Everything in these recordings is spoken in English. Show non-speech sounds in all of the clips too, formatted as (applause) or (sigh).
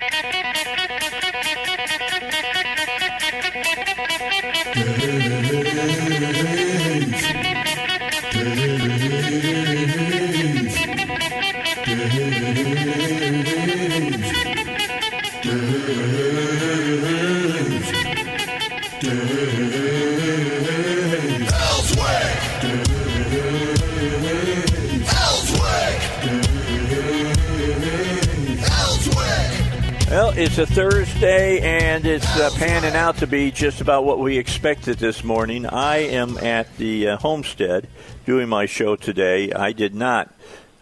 Well, it's a Thursday, and it's uh, panning out to be just about what we expected this morning. I am at the uh, homestead doing my show today. I did not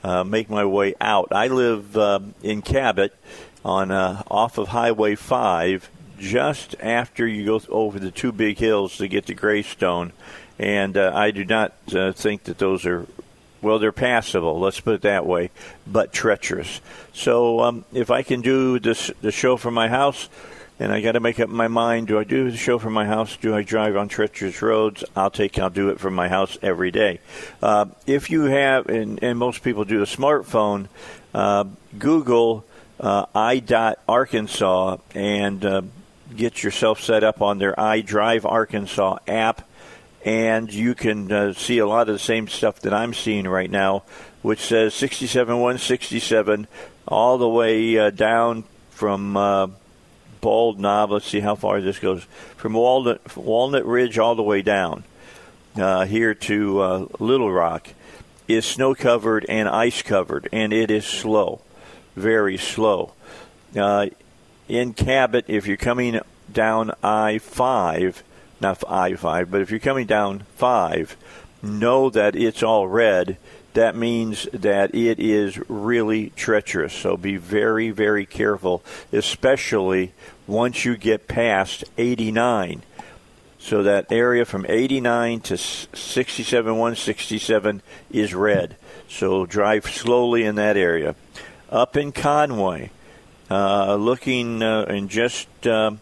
uh, make my way out. I live um, in Cabot on uh, off of Highway 5, just after you go over the two big hills to get to Greystone. And uh, I do not uh, think that those are well, they're passable, let's put it that way, but treacherous. So um, if I can do this the show from my house, and I got to make up my mind: do I do the show from my house? Do I drive on treacherous roads? I'll take. I'll do it from my house every day. Uh, if you have, and, and most people do a smartphone, uh, Google uh, Arkansas and uh, get yourself set up on their iDrive Arkansas app and you can uh, see a lot of the same stuff that I'm seeing right now, which says 67167 all the way uh, down from uh, Bald Knob. Let's see how far this goes from Walnut Walnut Ridge all the way down uh, here to uh, Little Rock is snow covered and ice covered, and it is slow, very slow. Uh, in Cabot, if you're coming down I five not I 5, but if you're coming down 5, know that it's all red. That means that it is really treacherous. So be very, very careful, especially once you get past 89. So that area from 89 to 67, 167 is red. So drive slowly in that area. Up in Conway, uh, looking uh, in just uh,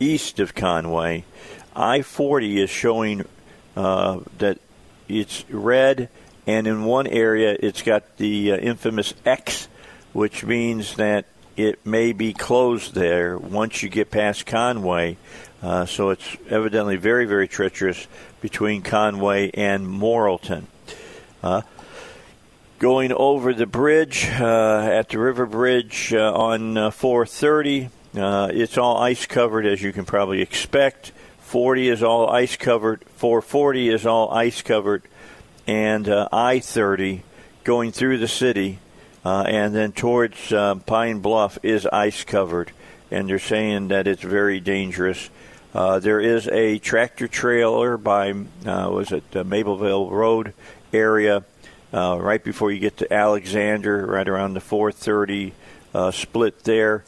east of Conway, I 40 is showing uh, that it's red, and in one area it's got the uh, infamous X, which means that it may be closed there once you get past Conway. Uh, so it's evidently very, very treacherous between Conway and Morrilton. Uh, going over the bridge uh, at the River Bridge uh, on uh, it's all ice covered as you can probably expect. 40 is all ice covered, 440 is all ice covered, and uh, I 30 going through the city uh, and then towards uh, Pine Bluff is ice covered, and they're saying that it's very dangerous. Uh, there is a tractor trailer by uh, was it the Mabelvale Road area right before you get to Alexander, right around the 430 split there.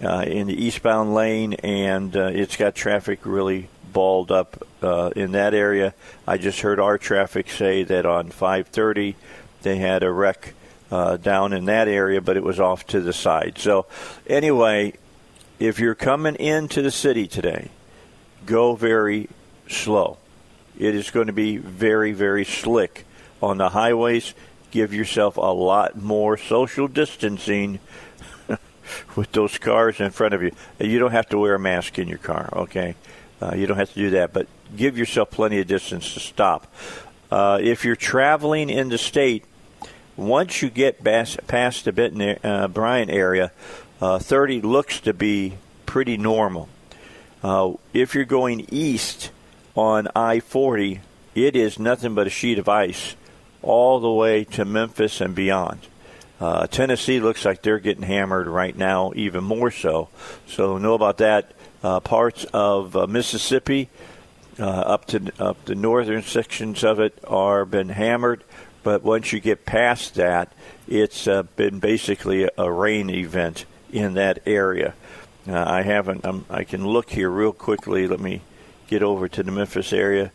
In the eastbound lane, and it's got traffic really balled up uh, in that area. I just heard our traffic say that on 5:30 they had a wreck uh, down in that area, but it was off to the side. So anyway, if you're coming into the city today, go very slow. It is going to be very very slick on the highways. Give yourself a lot more social distancing with those cars in front of you. You don't have to wear a mask in your car, okay? Uh, you don't have to do that, but give yourself plenty of distance to stop. Uh, if you're traveling in the state, once you get past, past the Benton, uh, Bryant area, uh, 30 looks to be pretty normal. Uh, if you're going east on I 40, it is nothing but a sheet of ice all the way to Memphis and beyond. Uh, Tennessee looks like they're getting hammered right now, even more so. So know about that uh, parts of uh, Mississippi uh, up to up the northern sections of it are been hammered. But once you get past that, it's uh, been basically a rain event in that area. Uh, I haven't. Um, I can look here real quickly. Let me get over to the Memphis area.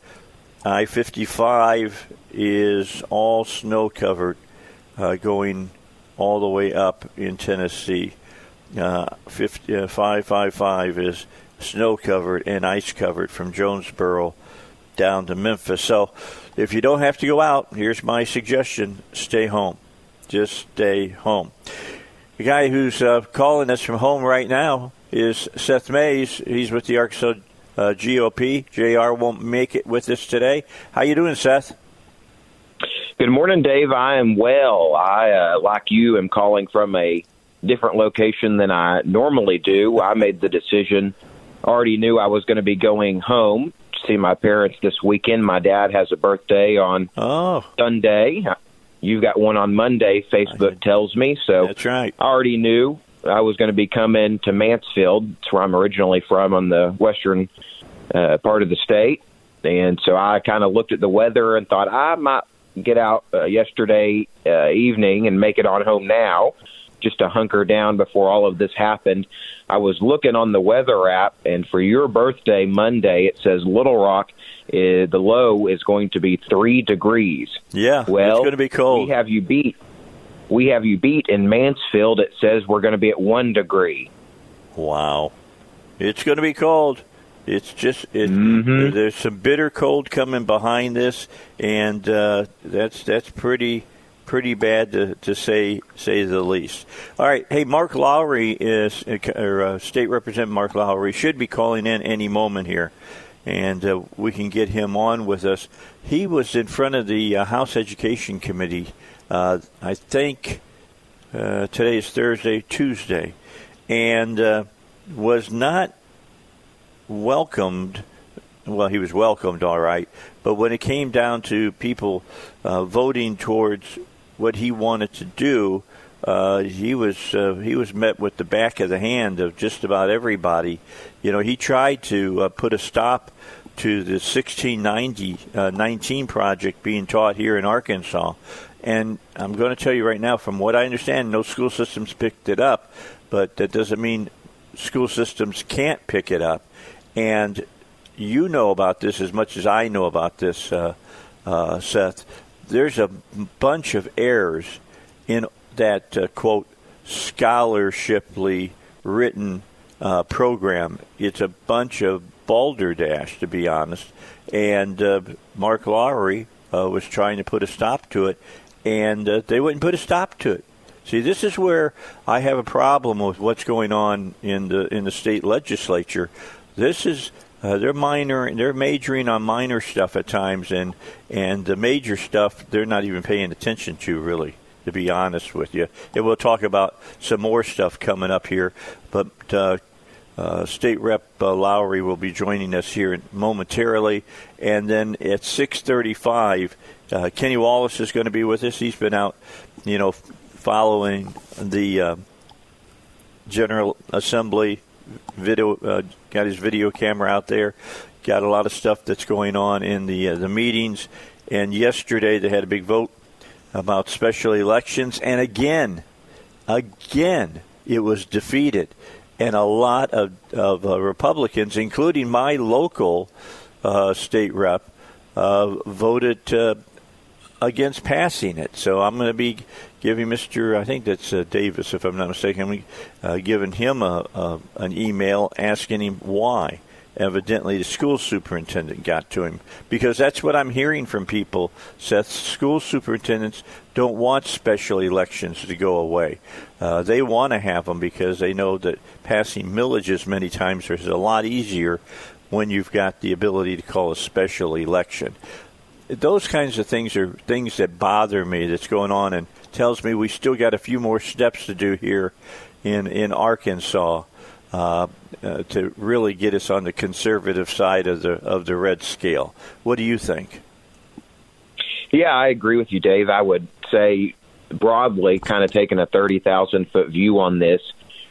I 55 is all snow covered uh, going all the way up in Tennessee. Uh, 50, uh, 555 is snow covered and ice covered from Jonesboro down to Memphis. So if you don't have to go out, here's my suggestion stay home. Just stay home. The guy who's uh, calling us from home right now is Seth Mays. He's with the Arkansas uh, GOP. JR won't make it with us today. How you doing, Seth? Good morning, Dave. I am well. I, uh, like you, am calling from a different location than I normally do. I made the decision, already knew I was going to be going home to see my parents this weekend. My dad has a birthday on oh. Sunday. You've got one on Monday, Facebook tells me. So That's right. I already knew I was going to be coming to Mansfield. That's where I'm originally from on the western uh, part of the state. And so I kind of looked at the weather and thought I might get out uh, yesterday uh, evening and make it on home now just to hunker down before all of this happened. I was looking on the weather app, and for your birthday Monday, it says Little Rock, uh, the low is going to be three degrees. Yeah, well, it's going to be cold. We have you beat. We have you beat in Mansfield. It says we're going to be at one degree. Wow, it's going to be cold. It's just it, mm-hmm. there's some bitter cold coming behind this, and uh, that's that's pretty pretty bad to, to say say the least. All right, hey, Mark Lowry is or uh, State Representative Mark Lowry should be calling in any moment here, and uh, we can get him on with us. He was in front of the uh, House Education Committee. Uh, I think uh, today is Thursday, Tuesday, and uh, was not welcomed. Well, he was welcomed, all right. But when it came down to people uh, voting towards what he wanted to do, uh, he was uh, he was met with the back of the hand of just about everybody. You know, he tried to uh, put a stop to the 1690 19 uh, project being taught here in Arkansas. And I'm going to tell you right now, from what I understand, no school systems picked it up, but that doesn't mean school systems can't pick it up and you know about this as much as I know about this, uh, uh, Seth. There's a bunch of errors in that uh, quote scholarshiply written uh, program. It's a bunch of balderdash, to be honest. And uh, Mark Lowry uh, was trying to put a stop to it, and they wouldn't put a stop to it. See, this is where I have a problem with what's going on in the in the state legislature. This is uh, they're minor, they're majoring on minor stuff at times, and and the major stuff they're not even paying attention to really. To be honest with you, and we'll talk about some more stuff coming up here, but. Uh, uh, State Rep uh, Lowry will be joining us here momentarily, and then at 6:35, uh, Kenny Wallis is going to be with us. He's been out, you know, following the uh, General Assembly video, uh, got his video camera out there, got a lot of stuff that's going on in the uh, the meetings. And yesterday they had a big vote about special elections, and again, again, it was defeated, and a lot of of uh, Republicans, including my local uh, state rep, uh, voted against passing it. So I'm going to be giving Mr. I think that's uh, Davis, if I'm not mistaken, I'm uh, giving him a, a, an email asking him why. Evidently, the school superintendent got to him because that's what I'm hearing from people. Seth, school superintendents don't want special elections to go away. Uh, they want to have them because they know that passing millages many times is a lot easier when you've got the ability to call a special election those kinds of things are things that bother me that's going on and tells me we still got a few more steps to do here in in Arkansas uh, uh, to really get us on the conservative side of the of the red scale. What do you think? Yeah, I agree with you, Dave. I would say broadly, kind of taking a thirty thousand foot view on this.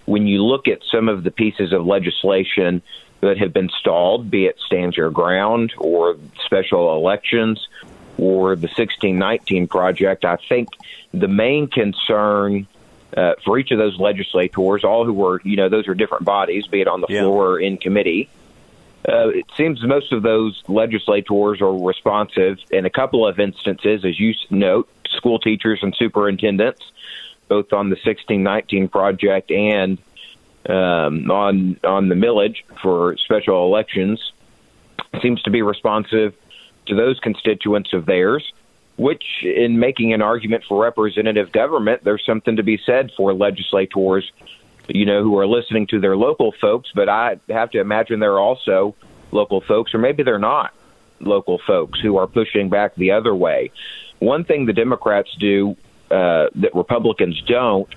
When you look at some of the pieces of legislation that have been stalled, be it Stand Your Ground or special elections or the 1619 project. I think the main concern uh, for each of those legislators, all who were, you know, those are different bodies, be it on the Yeah. floor or in committee. Uh, it seems most of those legislators are responsive in a couple of instances, as you note, school teachers and superintendents, both on the 1619 project and um, on on the millage for special elections, seems to be responsive to those constituents of theirs. Which, in making an argument for representative government, there's something to be said for legislators you know, who are listening to their local folks, but I have to imagine there are also local folks, or maybe they're not local folks, who are pushing back the other way. One thing the Democrats do uh, that Republicans don't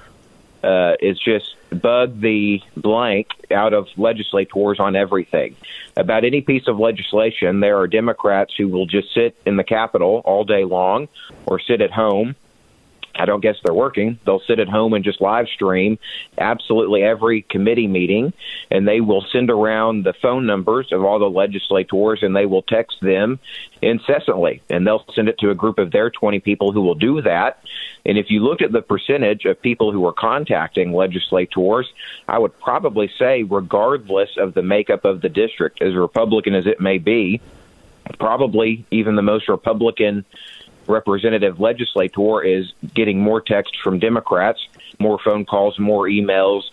uh, is just bug the blank out of legislators on everything. About any piece of legislation, there are Democrats who will just sit in the Capitol all day long or sit at home I don't guess they're working. They'll sit at home and just live stream absolutely every committee meeting, and they will send around the phone numbers of all the legislators, and they will text them incessantly, and they'll send it to a group of their 20 people who will do that. And if you looked at the percentage of people who are contacting legislators, I would probably say, regardless of the makeup of the district, as Republican as it may be, probably even the most Republican representative legislator is getting more text from Democrats, more phone calls, more emails,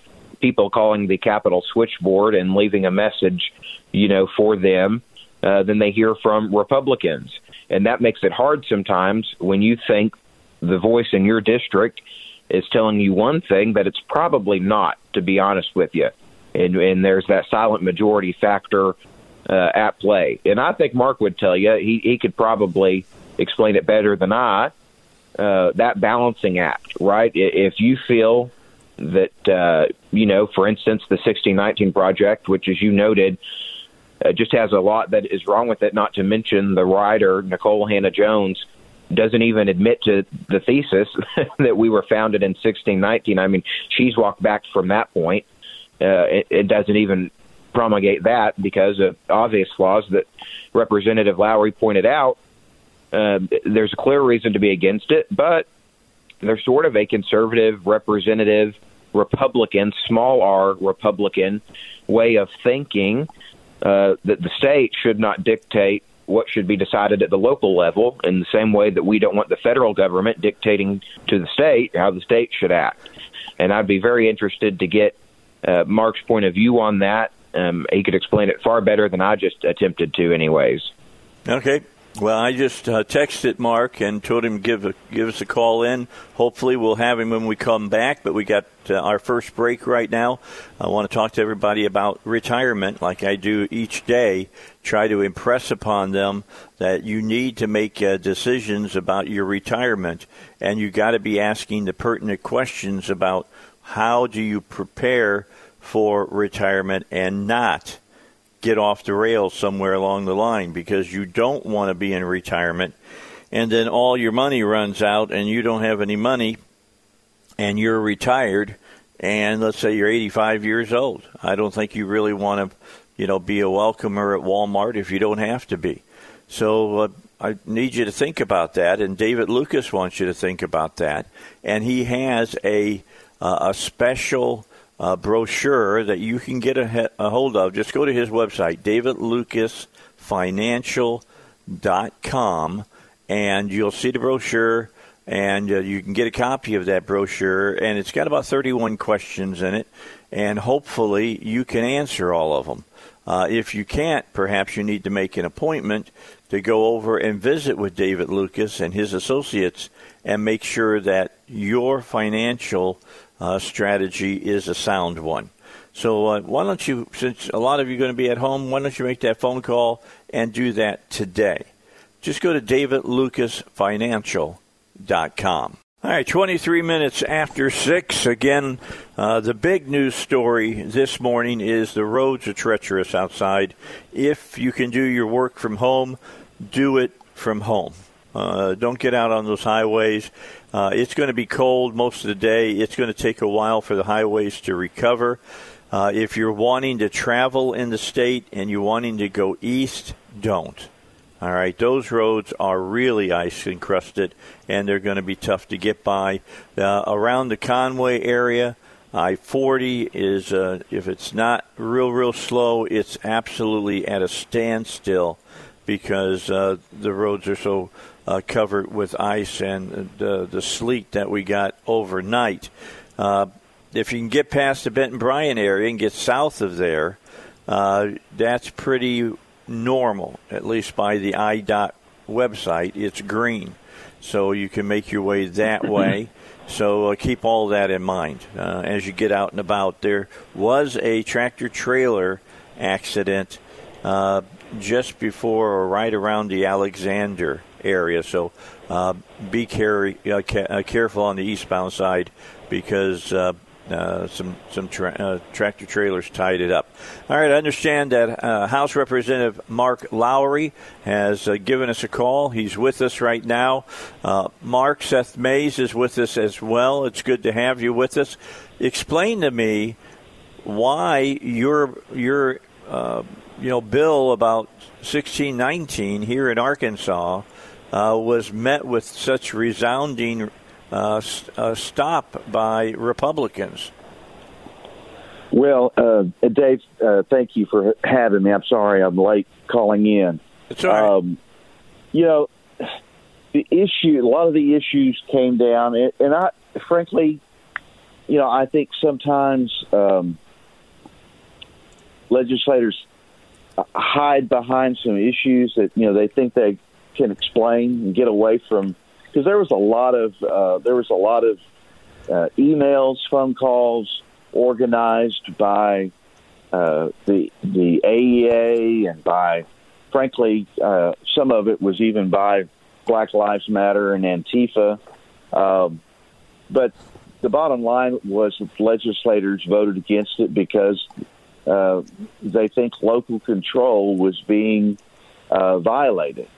people calling the Capitol switchboard and leaving a message, you know, for them uh, than they hear from Republicans. And that makes it hard sometimes when you think the voice in your district is telling you one thing that it's probably not, to be honest with you. And, and there's that silent majority factor uh, at play. And I think Mark would tell you he, he could probably explain it better than I. Uh, that balancing act, right? If you feel that, uh, you know, for instance, the 1619 project, which, as you noted, uh, just has a lot that is wrong with it, not to mention the writer, Nikole Hannah-Jones, doesn't even admit to the thesis (laughs) that we were founded in 1619. I mean, she's walked back from that point. Uh, it, it doesn't even promulgate that because of obvious flaws that Representative Lowry pointed out. Uh, there's a clear reason to be against it, but there's sort of a conservative, representative, Republican, small r Republican way of thinking uh, that the state should not dictate what should be decided at the local level in the same way that we don't want the federal government dictating to the state how the state should act. And I'd be very interested to get uh, Mark's point of view on that. Um, he could explain it far better than I just attempted to, anyways. Okay. Well, I just uh, texted Mark and told him give a, give us a call in. Hopefully, we'll have him when we come back. But we got uh, our first break right now. I want to talk to everybody about retirement, like I do each day. Try to impress upon them that you need to make uh, decisions about your retirement, and you got to be asking the pertinent questions about how do you prepare for retirement and not get off the rails somewhere along the line because you don't want to be in retirement and then all your money runs out and you don't have any money and you're retired and let's say you're 85 years old. I don't think you really want to, you know, be a welcomer at Walmart if you don't have to be. So uh, I need you to think about that and David Lucas wants you to think about that and he has a uh, a special uh, brochure that you can get a, a hold of. Just go to his website, davidlucasfinancial.com, and you'll see the brochure, and uh, you can get a copy of that brochure. And it's got about 31 questions in it, and hopefully you can answer all of them. Uh, if you can't, perhaps you need to make an appointment to go over and visit with David Lucas and his associates and make sure that your financial uh, strategy is a sound one. So uh, why don't you, since a lot of you are going to be at home, why don't you make that phone call and do that today? Just go to davidlucasfinancial.com. All right, 23 minutes after 6. Again, uh, the big news story this morning is the roads are treacherous outside. If you can do your work from home, do it from home. Uh, don't get out on those highways. Uh, it's going to be cold most of the day. It's going to take a while for the highways to recover. Uh, if you're wanting to travel in the state and you're wanting to go east, don't. All right, those roads are really ice encrusted, and they're going to be tough to get by. Uh, around the Conway area, I 40 is, uh, if it's not real, real slow, it's absolutely at a standstill because uh, the roads are so uh, covered with ice and the, the sleet that we got overnight. Uh, if you can get past the Benton Bryant area and get south of there, uh, that's pretty normal, at least by the IDOT website. It's green, so you can make your way that (laughs) way. So uh, keep all that in mind uh, as you get out and about. There was a tractor trailer accident uh, just before or right around the Alexander area, so uh, be uh, ca- uh, careful on the eastbound side because uh, some some tra- uh, tractor trailers tied it up. All right, I understand that uh, House Representative Mark Lowry has uh, given us a call. He's with us right now. Uh, Mark Seth Mays is with us as well. It's good to have you with us. Explain to me why your your you know bill about 1619 here in Arkansas was met with such resounding uh, uh, stop by Republicans? Well, uh, Dave, uh, thank you for having me. I'm sorry I'm late calling in. It's all right. Um, you know, the issue, a lot of the issues came down, and, and I, frankly, you know, I think sometimes um, legislators hide behind some issues that you know they think they can explain and get away from because there was a lot of uh, there was a lot of uh, emails, phone calls organized by uh, the the AEA and by, frankly, uh, some of it was even by Black Lives Matter and Antifa. Um, but the bottom line was that legislators voted against it because uh, they think local control was being uh, violated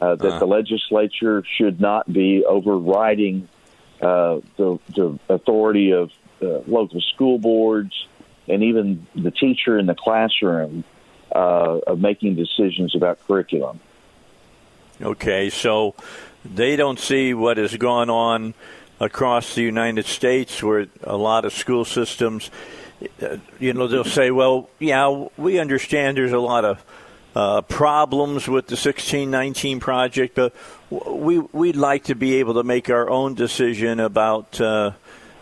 uh, that uh the legislature should not be overriding uh, the, the authority of uh, local school boards and even the teacher in the classroom uh, of making decisions about curriculum. Okay, so they don't see what has gone on across the United States where a lot of school systems, uh, you know, they'll say, well, yeah, we understand there's a lot of uh, problems with the 1619 project, but we we'd like to be able to make our own decision about uh,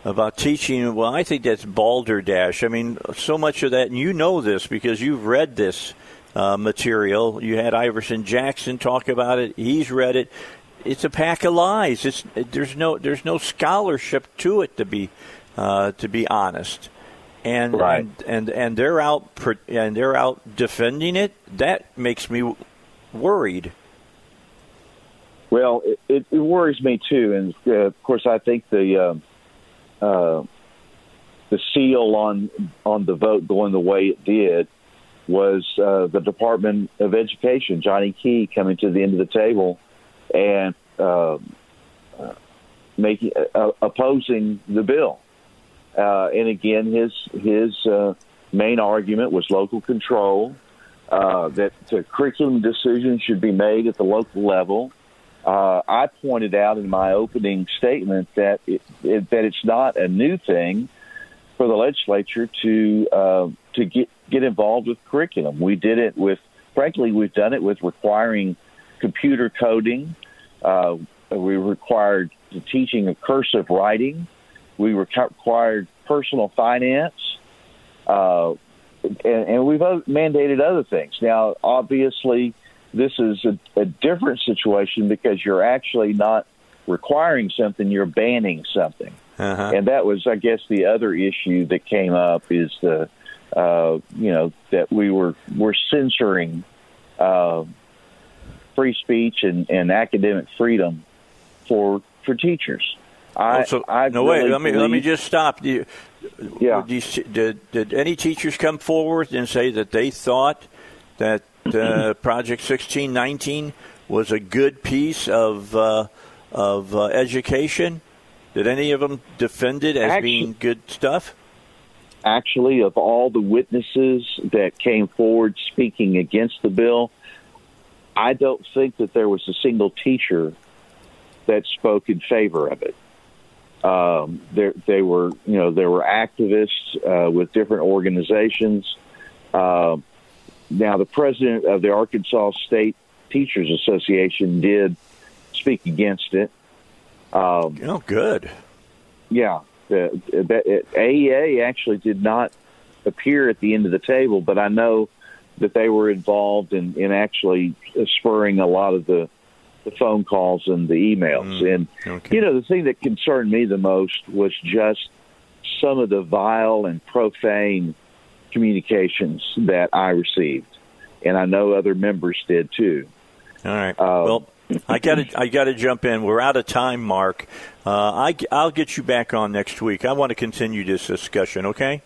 about teaching. Well, I think that's balderdash. I mean, so much of that, and you know this because you've read this uh, material. You had Iverson Jackson talk about it. He's read it. It's a pack of lies. It's there's no there's no scholarship to it to be uh, to be honest and right. and, and and they're out and they're out defending it. That makes me worried. Well, it, it worries me too, and uh, of course, I think the uh, uh, the seal on on the vote going the way it did was uh, the Department of Education, Johnny Key, coming to the end of the table and uh, making uh, opposing the bill. Uh, and again, his his uh, main argument was local control, uh, that the curriculum decisions should be made at the local level. Uh, I pointed out in my opening statement that it, it, that it's not a new thing for the legislature to uh, to get get involved with curriculum. We did it with, frankly, we've done it with requiring computer coding. Uh, we required the teaching of cursive writing. We required personal finance, uh, and, and, we've mandated other things. Now, obviously, this is a, a, different situation because you're actually not requiring something; you're banning something. Uh-huh. And that was, I guess, the other issue that came up is the, uh, you know, that we were we're censoring uh, free speech and, and academic freedom for for teachers. I, oh, so, I no really wait. Let me believe, let me just stop. You, yeah. Did, did any teachers come forward and say that they thought that uh, (clears throat) Project sixteen nineteen was a good piece of uh, of uh, education? Did any of them defend it as actually, being good stuff? Actually, of all the witnesses that came forward speaking against the bill, I don't think that there was a single teacher that spoke in favor of it. Um, there, they were, you know, there were activists uh, with different organizations. Uh, now, the president of the Arkansas State Teachers Association did speak against it. Um, oh, good. Yeah, the, the, AEA actually did not appear at the end of the table, but I know that they were involved in, in actually spurring a lot of the the phone calls and the emails. Mm, and okay. you know, the thing that concerned me the most was just some of the vile and profane communications that I received, and I know other members did too. All right. Uh, well, I got to (laughs) I got to jump in. We're out of time, Mark. Uh, I I'll get you back on next week. I want to continue this discussion. Okay.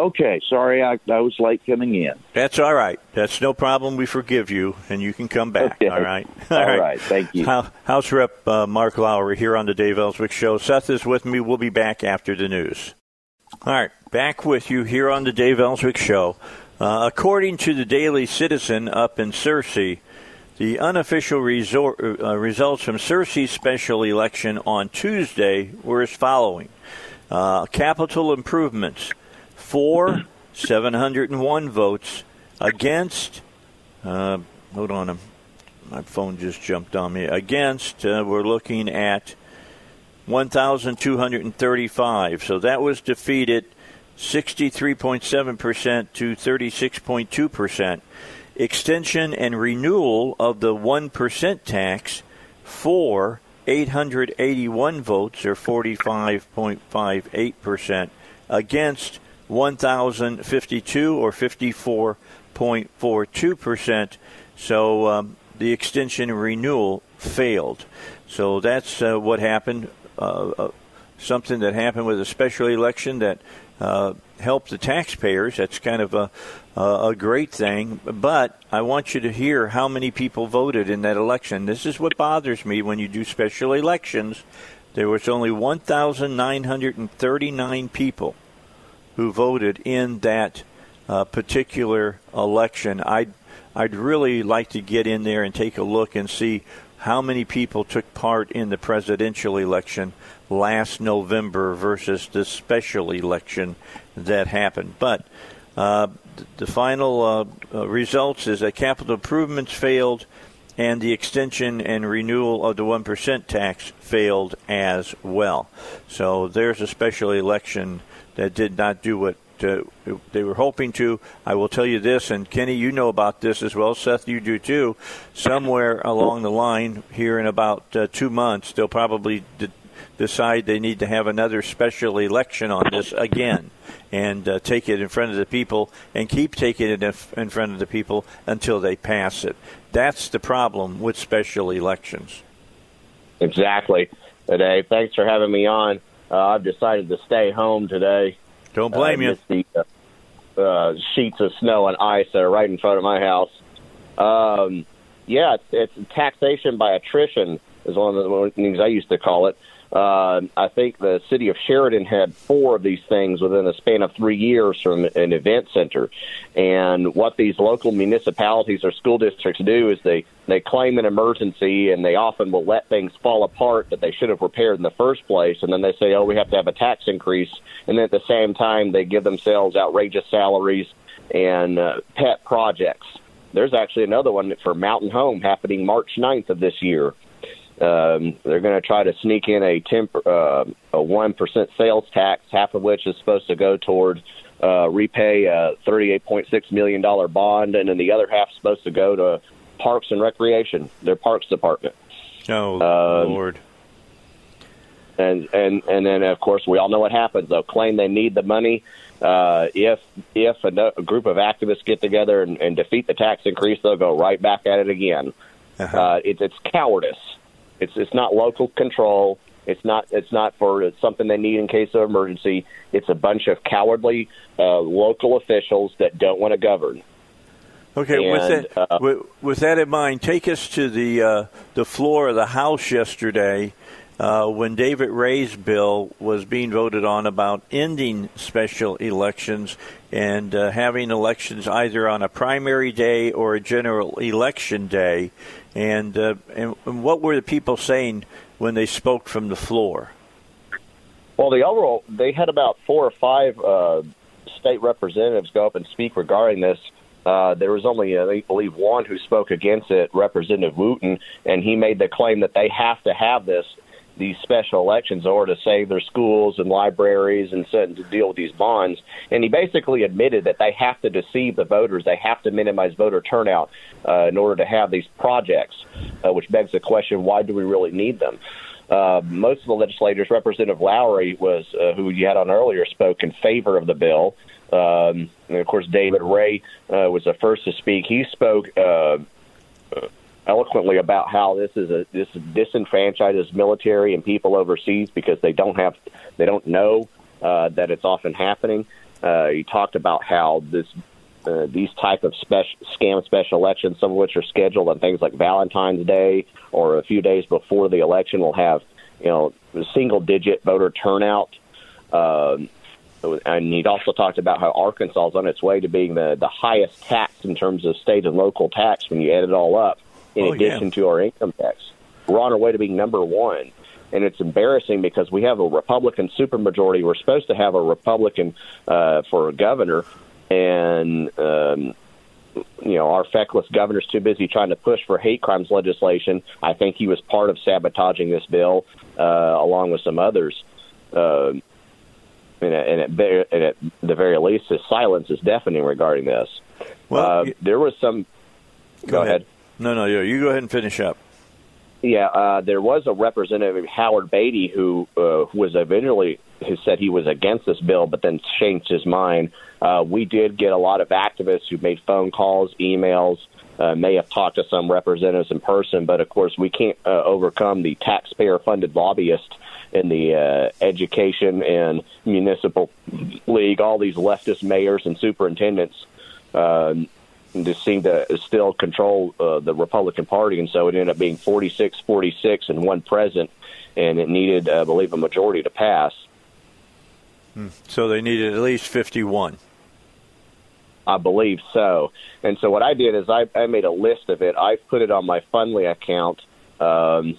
Okay, sorry I, I was late coming in. That's all right. That's no problem. We forgive you, and you can come back. Okay. All right. (laughs) all, all right. right. Thank you. House Rep uh, Mark Lowry here on the Dave Elswick Show. Seth is with me. We'll be back after the news. All right, back with you here on the Dave Elswick Show. Uh, according to the Daily Citizen up in Searcy, the unofficial resort, uh, results from Searcy's special election on Tuesday were as following: uh, capital improvements for 701 votes against. Uh, hold on, my phone just jumped on me. Against, uh, we're looking at 1,235. So that was defeated 63.7% to 36.2%. Extension and renewal of the 1% tax for 881 votes, or 45.58%, against 1,052 or 54.42%. So um, the extension renewal failed. So that's uh, what happened. Uh, uh, something that happened with a special election that uh, helped the taxpayers. That's kind of a, a great thing. But I want you to hear how many people voted in that election. This is what bothers me when you do special elections. There was only 1,939 people who voted in that uh, particular election. I'd I'd really like to get in there and take a look and see how many people took part in the presidential election last November versus the special election that happened. But uh, the final uh, uh, results is that capital improvements failed and the extension and renewal of the 1% tax failed as well. So there's a special election that did not do what uh, they were hoping to. I will tell you this, and Kenny, you know about this as well. Seth, you do too. Somewhere along the line, here in about uh, two months, they'll probably de- decide they need to have another special election on this again and uh, take it in front of the people and keep taking it in front of the people until they pass it. That's the problem with special elections. Exactly. Dave, thanks for having me on. Uh, I've decided to stay home today. Don't blame uh, you. The uh, sheets of snow and ice that are right in front of my house. Um, yeah, it's, it's taxation by attrition is one of the things I used to call it. Uh, I think the city of Sheridan had four of these things within a span of three years from an event center. And what these local municipalities or school districts do is they, they claim an emergency and they often will let things fall apart that they should have repaired in the first place. And then they say, oh, we have to have a tax increase. And then at the same time, they give themselves outrageous salaries and uh, pet projects. There's actually another one for Mountain Home happening March 9th of this year um, they're going to try to sneak in a temp, uh, a one percent sales tax, half of which is supposed to go toward uh, repay a thirty-eight point six million dollar bond, and then the other half is supposed to go to Parks and Recreation, their Parks Department. Oh um, Lord! And and and then of course we all know what happens. They'll claim they need the money. Uh, if if a, a group of activists get together and, and defeat the tax increase, they'll go right back at it again. Uh-huh. Uh, it, it's cowardice. It's it's not local control. It's not it's not for something they need in case of emergency. It's a bunch of cowardly uh, local officials that don't want to govern. Okay, and, with that uh, with, with, that in mind, take us to the uh, the floor of the House yesterday. uh, when David Ray's bill was being voted on about ending special elections and uh, having elections either on a primary day or a general election day. And, uh, and, and what were the people saying when they spoke from the floor? Well, the overall, they had about four or five uh, state representatives go up and speak regarding this. Uh, there was only, uh, I believe, one who spoke against it, Representative Wooten, and he made the claim that they have to have this these special elections order to save their schools and libraries and to deal with these bonds. And he basically admitted that they have to deceive the voters. They have to minimize voter turnout uh, in order to have these projects, uh, which begs the question: Why do we really need them? Uh, most of the legislators, Representative Lowry was, uh, who you had on earlier, spoke in favor of the bill. Um, and of course, David Ray uh, was the first to speak. He spoke uh, eloquently about how this is a this disenfranchises military and people overseas because they don't have they don't know uh, that it's often happening. Uh, he talked about how this uh, these type of special scam special elections, some of which are scheduled on things like Valentine's Day or a few days before the election, will have you know single digit voter turnout. Um, and he also talked about how Arkansas is on its way to being the the highest tax in terms of state and local tax when you add it all up, in Oh, addition yeah. to our income tax. We're on our way to being number one. And it's embarrassing because we have a Republican supermajority. We're supposed to have a Republican uh, for a governor, and um, you know our feckless governor's too busy trying to push for hate crimes legislation. I think he was part of sabotaging this bill, uh, along with some others. Uh, and, at, and, at, and at the very least, his silence is deafening regarding this. Well, uh, there was some. Go, ahead. No, no, you go ahead and finish up. Yeah, uh, there was a representative, Howard Beaty, who uh, was eventually who said he was against this bill, but then changed his mind. Uh, we did get a lot of activists who made phone calls, emails, uh, may have talked to some representatives in person, but of course we can't uh, overcome the taxpayer-funded lobbyists in the uh, education and municipal league, all these leftist mayors and superintendents. Um, just seem to still control uh, the Republican Party, and so it ended up being 46 46 and one present, and it needed, uh, I believe, a majority to pass. So they needed at least 51. I believe so. And so what I did is I, I made a list of it. I put it on my Fundly account. Um,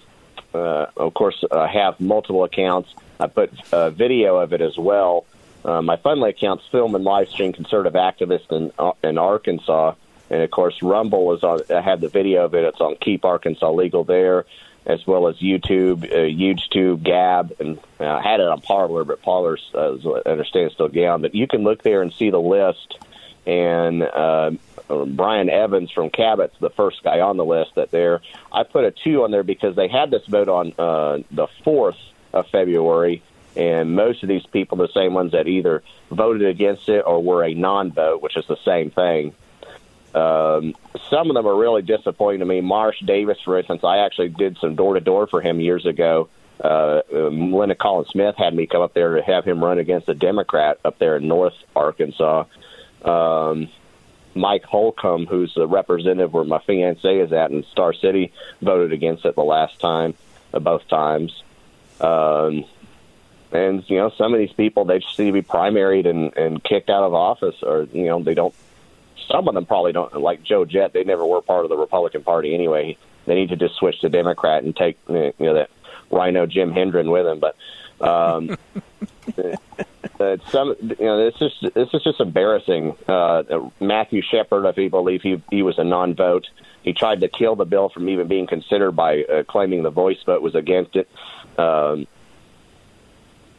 uh, of course, I have multiple accounts. I put a video of it as well. Uh, my Fundly account's film and live stream conservative activists in uh, in Arkansas, and of course Rumble is on. I have the video of it. It's on Keep Arkansas Legal there, as well as YouTube, uh, YouTube, Gab, and uh, I had it on Parler, but Parler's, uh, I understand, is still down. But you can look there and see the list and uh, Brian Evans from Cabot's the first guy on the list. That there, I put a two on there because they had this vote on uh, the fourth of February, and most of these people, the same ones that either voted against it or were a non-vote, which is the same thing. Um, some of them are really disappointing to me. Marsh Davis, for instance, I actually did some door to door for him years ago. Uh, um, Linda Collins Smith had me come up there to have him run against a Democrat up there in North Arkansas. Um, Mike Holcomb, who's the representative where my fiance is at in Star City, voted against it the last time, uh, both times. Um, and you know, some of these people they just need to be primaried and, and kicked out of office, or you know, they don't. Some of them probably don't like Joe Jett. They never were part of the Republican Party anyway. They need to just switch to Democrat and take you know that RINO Jim Hendren with him. But um, (laughs) uh, some you know this is this is just embarrassing. Uh, Matthew Shepherd, I believe he he was a non-vote. He tried to kill the bill from even being considered by uh, claiming the voice vote was against it. Um,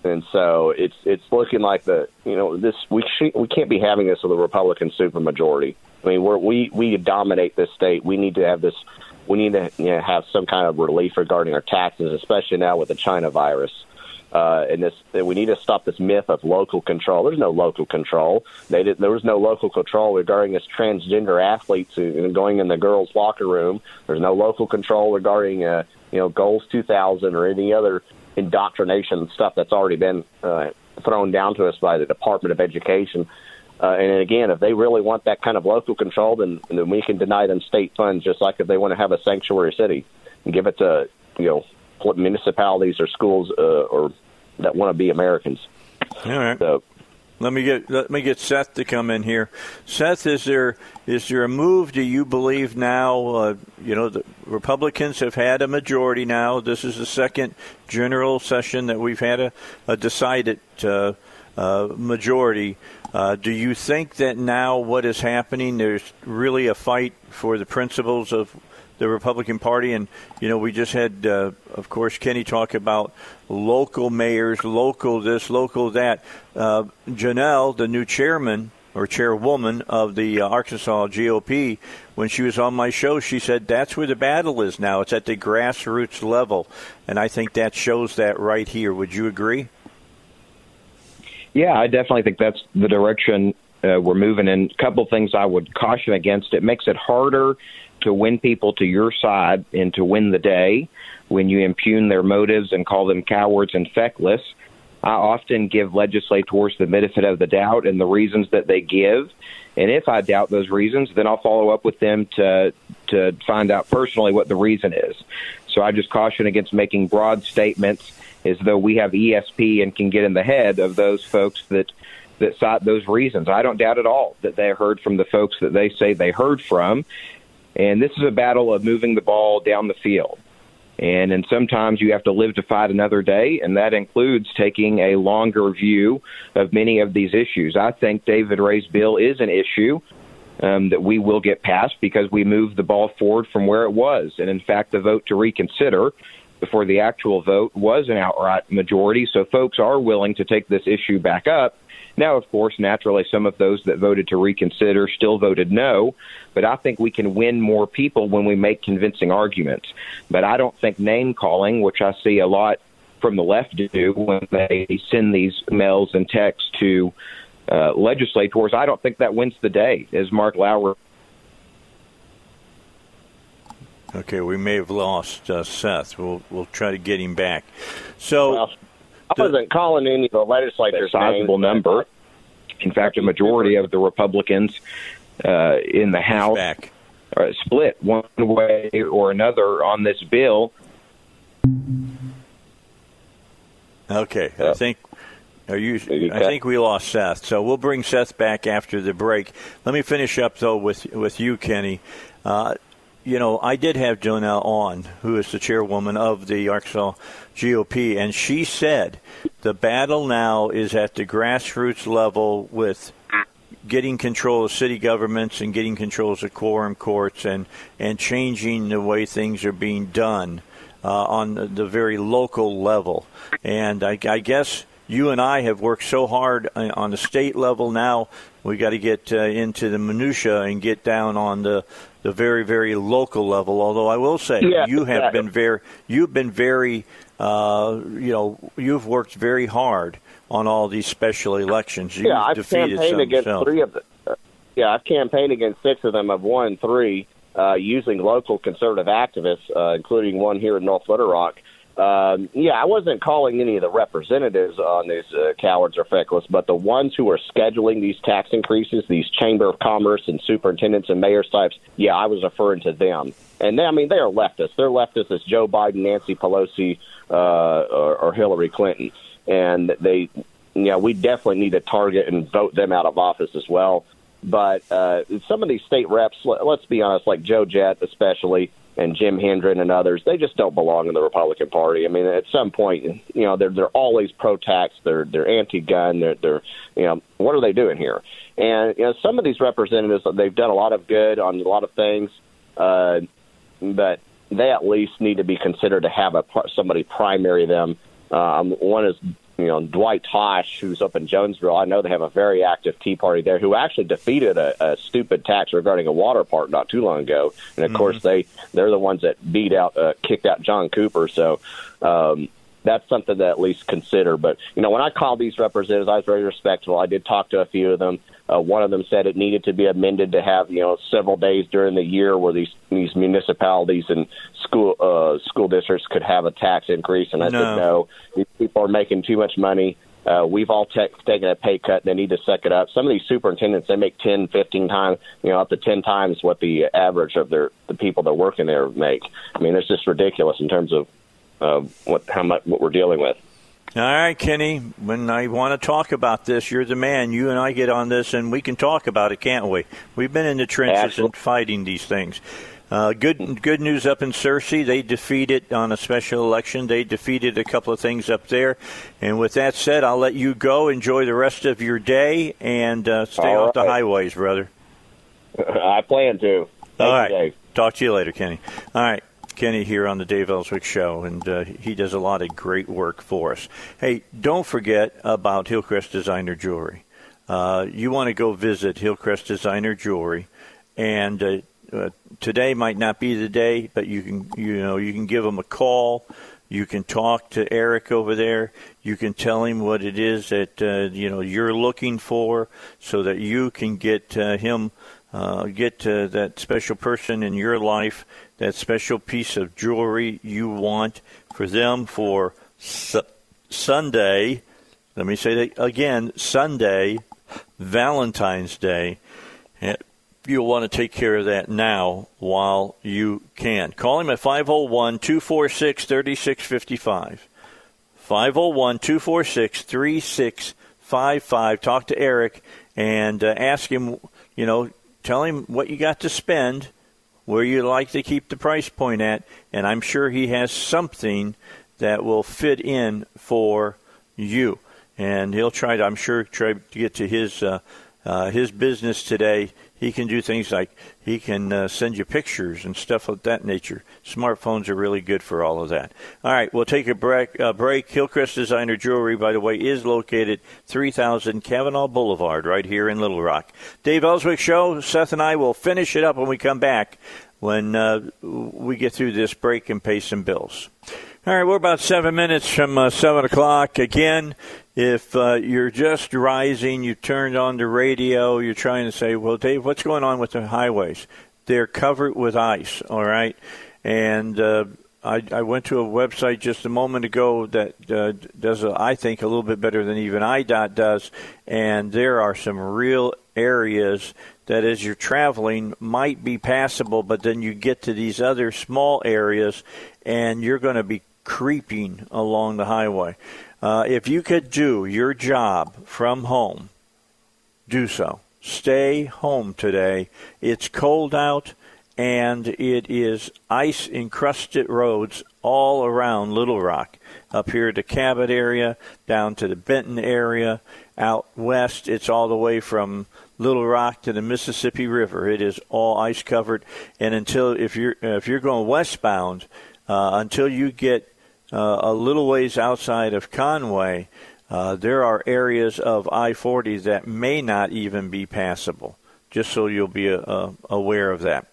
and so it's it's looking like the you know this we sh- we can't be having this with a Republican supermajority. I mean we're, we we dominate this state. We need to have this. We need to you know, have some kind of relief regarding our taxes, especially now with the China virus. Uh, and this, and we need to stop this myth of local control. There's no local control. They did, there was no local control regarding this transgender athletes going in the girls' locker room. There's no local control regarding, uh, you know, Goals 2000 or any other indoctrination stuff that's already been uh, thrown down to us by the Department of Education. Uh, and again, if they really want that kind of local control, then then we can deny them state funds, just like if they want to have a sanctuary city and give it to you know municipalities or schools uh, or that want to be Americans. All right. So let me get let me get Seth to come in here. Seth, is there is there a move? Do you believe now? Uh, you know, the Republicans have had a majority now. This is the second general session that we've had a, a decided uh, uh, majority. Uh, do you think that now what is happening? There's really a fight for the principles of the Republican Party. And, you know, we just had, uh, of course, Kenny talk about local mayors, local this, local that. Uh, Janelle, the new chairman or chairwoman of the uh, Arkansas GOP, when she was on my show, she said that's where the battle is now. It's at the grassroots level. And I think that shows that right here. Would you agree? Yeah, I definitely think that's the direction uh, we're moving in. A couple things I would caution against. It makes it harder to win people to your side and to win the day when you impugn their motives and call them cowards and feckless. I often give legislators the benefit of the doubt and the reasons that they give. And if I doubt those reasons, then I'll follow up with them to to find out personally what the reason is. So I just caution against making broad statements as though we have ESP and can get in the head of those folks that that cite those reasons. I don't doubt at all that they heard from the folks that they say they heard from, and this is a battle of moving the ball down the field. And and sometimes you have to live to fight another day, and that includes taking a longer view of many of these issues. I think David Ray's bill is an issue um, that we will get passed because we moved the ball forward from where it was. And in fact, the vote to reconsider before the actual vote was an outright majority. So folks are willing to take this issue back up. Now, of course, naturally, some of those that voted to reconsider still voted no, but I think we can win more people when we make convincing arguments. But I don't think name calling, which I see a lot from the left do when they send these mails and texts to uh, legislators, I don't think that wins the day, as Mark Lowry. Okay, we may have lost uh, Seth. We'll we'll try to get him back. So. Well, I wasn't calling any of the legislators. sizable number. In fact, a majority of the Republicans uh, in the House back. are split one way or another on this bill. Okay, I think are you? I think we lost Seth, so we'll bring Seth back after the break. Let me finish up though with with you, Kenny. Uh, you know, I did have Janelle on, who is the chairwoman of the Arkansas GOP, and she said the battle now is at the grassroots level with getting control of city governments and getting control of quorum courts and, and changing the way things are being done uh, on the, the very local level. And I, I guess you and I have worked so hard uh, on the state level. Now we got to get uh, into the minutia and get down on the the very very local level. Although I will say Yeah, you have been very you've been very uh, you know you've worked very hard on all these special elections. You've yeah, I've defeated campaigned some against three of them. Uh, yeah, I've campaigned against six of them. I've won three uh, using local conservative activists, uh, including one here in North Little Rock. Um, yeah, I wasn't calling any of the representatives on these uh, cowards or feckless, but the ones who are scheduling these tax increases, these chamber of commerce and superintendents and mayors types. Yeah, I was referring to them, and they, I mean they are leftists. They're leftists as Joe Biden, Nancy Pelosi, uh, or, or Hillary Clinton, and they, yeah, we definitely need to target and vote them out of office as well. But uh, some of these state reps, let- let's be honest, like Joe Jett especially, and Jim Hendren and others, they just don't belong in the Republican Party. I mean, at some point, you know, they're they're always pro-tax, they're they're anti-gun, they're they're you know, what are they doing here? And you know, some of these representatives, they've done a lot of good on a lot of things, uh, but they at least need to be considered to have a somebody primary them. Um, one is you know Dwight Tosh, who's up in Jonesville. I know they have a very active Tea Party there, who actually defeated a, a stupid tax regarding a water park not too long ago. And of course, they they're the ones that beat out, uh, kicked out John Cooper. So. Um, that's something to at least consider. But you know, when I called these representatives, I was very respectful. I did talk to a few of them. Uh, one of them said it needed to be amended to have you know several days during the year where these these municipalities and school uh, school districts could have a tax increase. And I No. said no, these people are making too much money. Uh, we've all ta taken a pay cut. They need to suck it up. Some of these superintendents they make ten, fifteen times, you know, up to ten times what the average of their the people that work in there make. I mean, it's just ridiculous in terms of uh, what how much what we're dealing with. All right, Kenny. When I want to talk about this, you're the man. You and I get on this, and we can talk about it, can't we? We've been in the trenches Absolutely. and fighting these things. Uh, good, good news up in Searcy. They defeated on a special election. They defeated a couple of things up there. And with that said, I'll let you go. Enjoy the rest of your day and uh, stay All off the highways, brother. (laughs) I plan to. Thank All you. Dave. Talk to you later, Kenny. All right. Kenny here on the Dave Elswick Show, and uh, he does a lot of great work for us. Hey, don't forget about Hillcrest Designer Jewelry. Uh, you want to go visit Hillcrest Designer Jewelry, and uh, uh, today might not be the day, but you can you know you can give them a call. You can talk to Eric over there. You can tell him what it is that uh, you know you're looking for, so that you can get uh, him uh, get uh, that special person in your life, that special piece of jewelry you want for them for su- Sunday. Let me say that again Sunday, Valentine's Day. You'll want to take care of that now while you can. Call him at 501 246 3655. 501 246 3655. Talk to Eric and uh, ask him, you know, tell him what you got to spend, where you like to keep the price point at, and I'm sure he has something that will fit in for you. And he'll try to, I'm sure, try to get to his uh, uh, his business today. He can do things like he can uh, send you pictures and stuff of that nature. Smartphones are really good for all of that. All right, we'll take a break. Uh, break. Hillcrest Designer Jewelry, by the way, is located 3000 Kavanaugh Boulevard, right here in Little Rock. Dave Elswick Show. Seth and I will finish it up when we come back. When uh, we get through this break and pay some bills. All right, we're about seven minutes from uh, seven o'clock. Again, if uh, you're just rising, you turned on the radio, you're trying to say, "Well, Dave, what's going on with the highways?" They're covered with ice. All right, and uh, I, I went to a website just a moment ago that uh, does, a, I think, a little bit better than even IDOT does, and there are some real areas that as you're traveling might be passable, but then you get to these other small areas and you're going to be creeping along the highway. Uh, if you could do your job from home, do so. Stay home today. It's cold out and it is ice encrusted roads all around Little Rock. Up here to Cabot area, down to the Benton area, out west, it's all the way from Little Rock to the Mississippi River. It is all ice covered, and until if you're if you're going westbound, uh, until you get uh, a little ways outside of Conway, uh, there are areas of I-40 that may not even be passable. Just so you'll be uh, aware of that.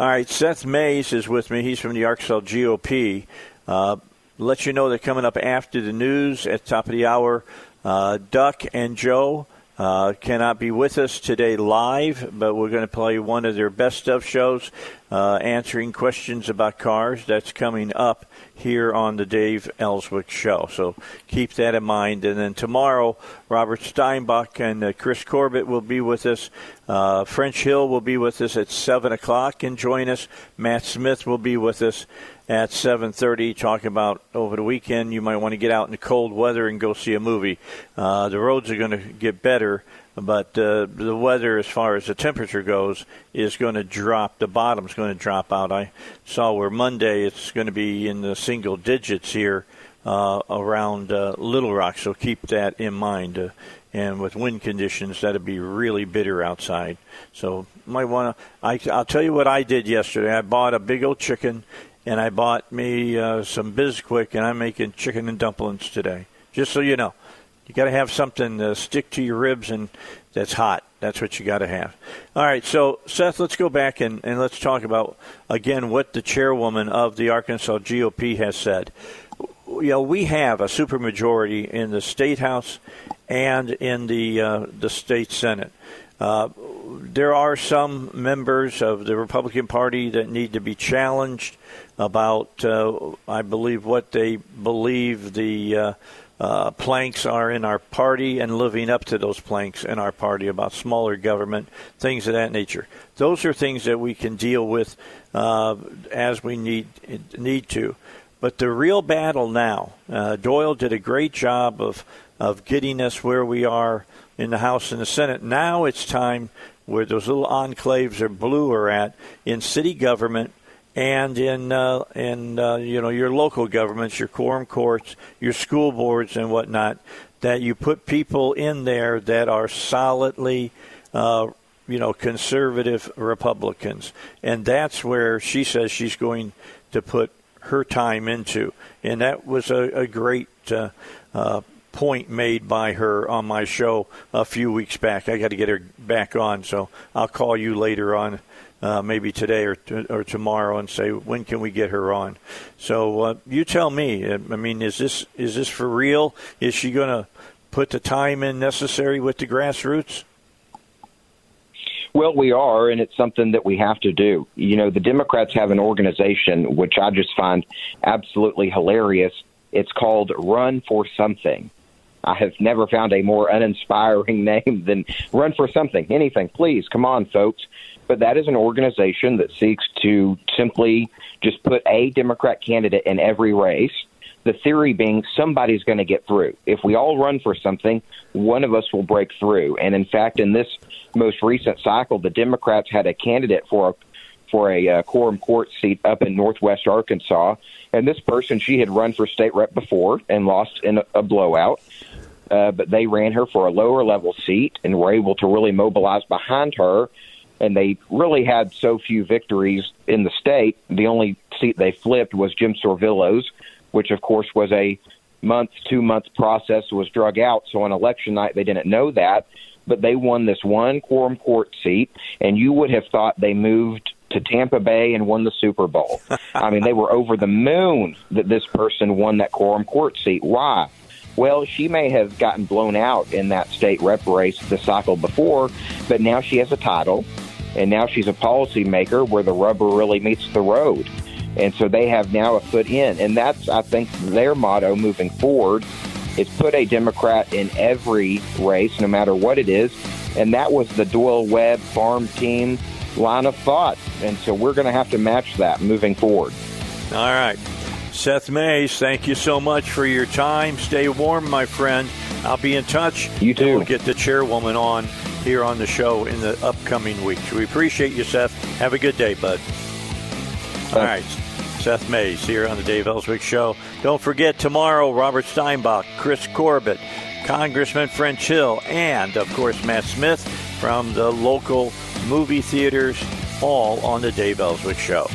All right, Seth Mays is with me. He's from the Arkansas GOP. Uh, let you know that coming up after the news at top of the hour, uh, Duck and Joe uh, cannot be with us today live, but we're going to play one of their best of shows, uh, answering questions about cars. That's coming up here on the Dave Elswick Show. So keep that in mind. And then tomorrow, Robert Steinbuch and uh, Chris Corbett will be with us. Uh, French Hill will be with us at 7 o'clock and join us. Matt Smith will be with us at 7.30 talking about over the weekend you might want to get out in the cold weather and go see a movie. Uh, the roads are going to get better but uh, the weather as far as the temperature goes is going to drop the bottom's going to drop out. I saw where monday it's going to be in the single digits here uh, around uh, little rock so keep that in mind. Uh, and with wind conditions that'd be really bitter outside. So might want to i'll tell you what i did yesterday. I bought a big old chicken and I bought me uh, some Bisquick, and I'm making chicken and dumplings today. Just so you know, you got to have something to stick to your ribs, and that's hot. That's what you got to have. All right, so Seth, let's go back and, and let's talk about again what the chairwoman of the Arkansas GOP has said. You know, we have a supermajority in the state house and in the uh, the state senate. Uh, there are some members of the Republican Party that need to be challenged about, uh, I believe, what they believe the uh, uh, planks are in our party and living up to those planks in our party about smaller government, things of that nature. Those are things that we can deal with uh, as we need need to. But the real battle now, uh, Doyle did a great job of of getting us where we are in the House and the Senate. Now it's time where those little enclaves are blue are at in city government and in uh, in uh, you know your local governments, your quorum courts, your school boards, and whatnot. That you put people in there that are solidly. Uh, you know, conservative Republicans. And that's where she says she's going to put her time into. And that was a, a great uh, uh, point made by her on my show a few weeks back. I got to get her back on, so I'll call you later on. Uh, maybe today or t- or tomorrow, and say when can we get her on. So uh, you tell me. I mean, is this is this for real? Is she going to put the time in necessary with the grassroots? Well, we are, and it's something that we have to do. You know, the Democrats have an organization which I just find absolutely hilarious. It's called Run for Something. I have never found a more uninspiring (laughs) name than Run for Something. Anything, please, come on, folks. But that is an organization that seeks to simply just put a Democrat candidate in every race the theory being somebody's going to get through. If we all run for something, one of us will break through. And in fact, in this most recent cycle, the Democrats had a candidate for a for a uh, quorum court seat up in Northwest Arkansas, and this person she had run for state rep before and lost in a, a blowout. Uh, but they ran her for a lower level seat and were able to really mobilize behind her. And they really had so few victories in the state. The only seat they flipped was Jim Sorvillo's, which of course was a month, two month process, was drug out. So on election night, they didn't know that, but they won this one quorum court seat, and you would have thought they moved to Tampa Bay and won the Super Bowl. (laughs) I mean, they were over the moon that this person won that quorum court seat. Why? Well, she may have gotten blown out in that state rep race the cycle before, but now she has a title, and now she's a policymaker where the rubber really meets the road. And so they have now a foot in. And that's, I think, their motto moving forward is put a Democrat in every race, no matter what it is. And that was the Doyle Webb farm team line of thought. And so we're going to have to match that moving forward. All right. Seth Mays, thank you so much for your time. Stay warm, my friend. I'll be in touch. You too. We'll get the chairwoman on here on the show in the upcoming weeks. We appreciate you, Seth. Have a good day, bud. All right. Seth Mays here on the Dave Elswick Show. Don't forget tomorrow, Robert Steinbuch, Chris Corbett, Congressman French Hill, and of course Matt Smith from the local movie theaters, all on the Dave Elswick Show.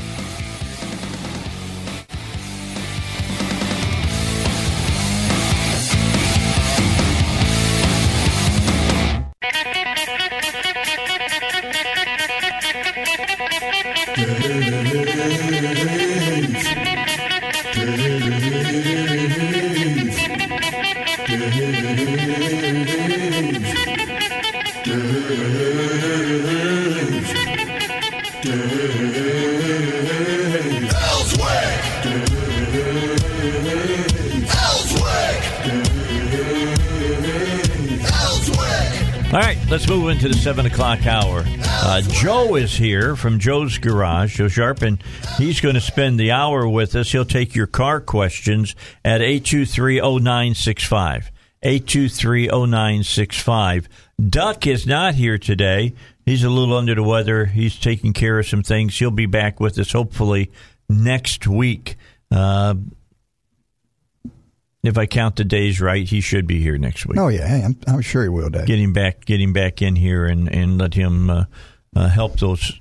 Into the seven o'clock hour. Uh, Joe is here from Joe's Garage, Joe Sharp, and he's going to spend the hour with us. He'll take your car questions at 8230965. 8230965. Duck is not here today. He's a little under the weather. He's taking care of some things. He'll be back with us hopefully next week. Uh, if I count the days right, he should be here next week. Oh yeah, I'm, I'm sure he will. Dave. Get him back, get him back in here, and and let him uh, uh, help those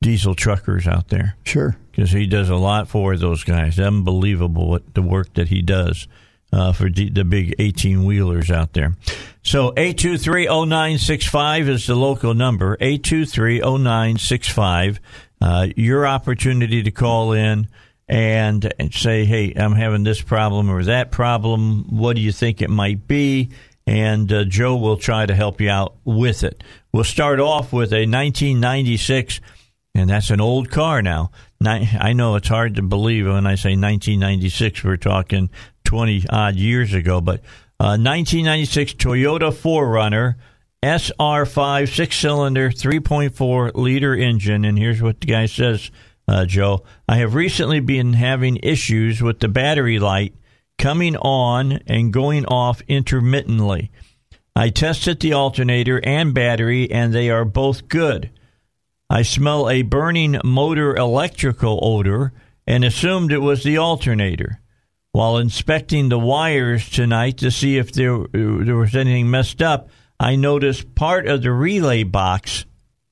diesel truckers out there. Sure, because he does a lot for those guys. Unbelievable what the work that he does. Uh, for the, the big 18 wheelers out there. So 8230965 is the local number. 8230965. Uh, your opportunity to call in and and say, hey, I'm having this problem or that problem. What do you think it might be? And uh, Joe will try to help you out with it. We'll start off with a 1996, and that's an old car now. I know it's hard to believe when I say 1996, we're talking 20 odd years ago, but uh, 1996 Toyota 4Runner. SR5 six cylinder 3.4 liter engine and here's what the guy says uh, Joe. I have recently been having issues with the battery light coming on and going off intermittently. I tested the alternator and battery, and they are both good. I smell a burning motor electrical odor and assumed it was the alternator. While inspecting the wires tonight to see if there, there was anything messed up, I noticed part of the relay box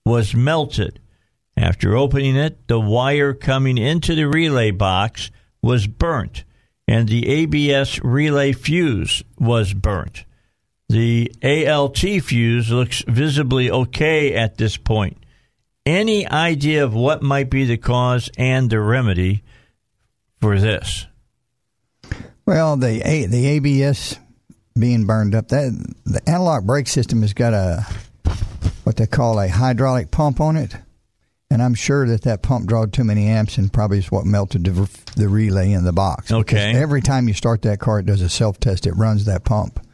was melted. After opening it, the wire coming into the relay box was burnt, and the ABS relay fuse was burnt. The ALT fuse looks visibly okay at this point. Any idea of what might be the cause and the remedy for this? Well, the A, the ABS being burned up, that the anti-lock brake system has got a what they call a hydraulic pump on it, and I'm sure that that pump drawed too many amps and probably is what melted the, the relay in the box. Okay. Because every time you start that car, it does a self test. It runs that pump.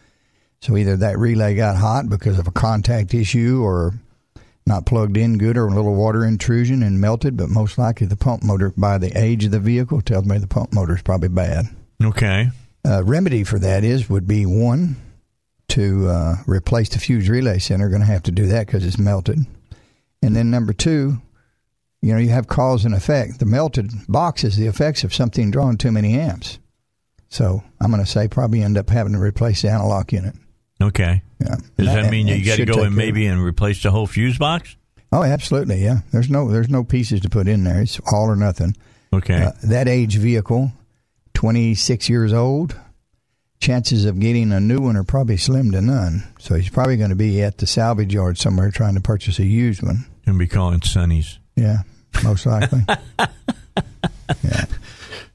So either that relay got hot because of a contact issue or not plugged in good or a little water intrusion and melted, but most likely the pump motor, by the age of the vehicle, tells me the pump motor is probably bad. Okay. Uh, remedy for that is would be one to uh, replace the fuse relay center. Going to have to do that because it's melted. And then number two, you know, you have cause and effect. The melted box is the effects of something drawing too many amps. So I'm going to say probably end up having to replace the anti-lock unit. Okay. Yeah. Does that mean and you got to go in maybe and replace the whole fuse box? Oh, absolutely. Yeah. There's no there's no pieces to put in there. It's all or nothing. Okay. Uh, that age vehicle, 26 years old, chances of getting a new one are probably slim to none. So he's probably going to be at the salvage yard somewhere trying to purchase a used one. and be calling Sonny's. Yeah, most likely. (laughs)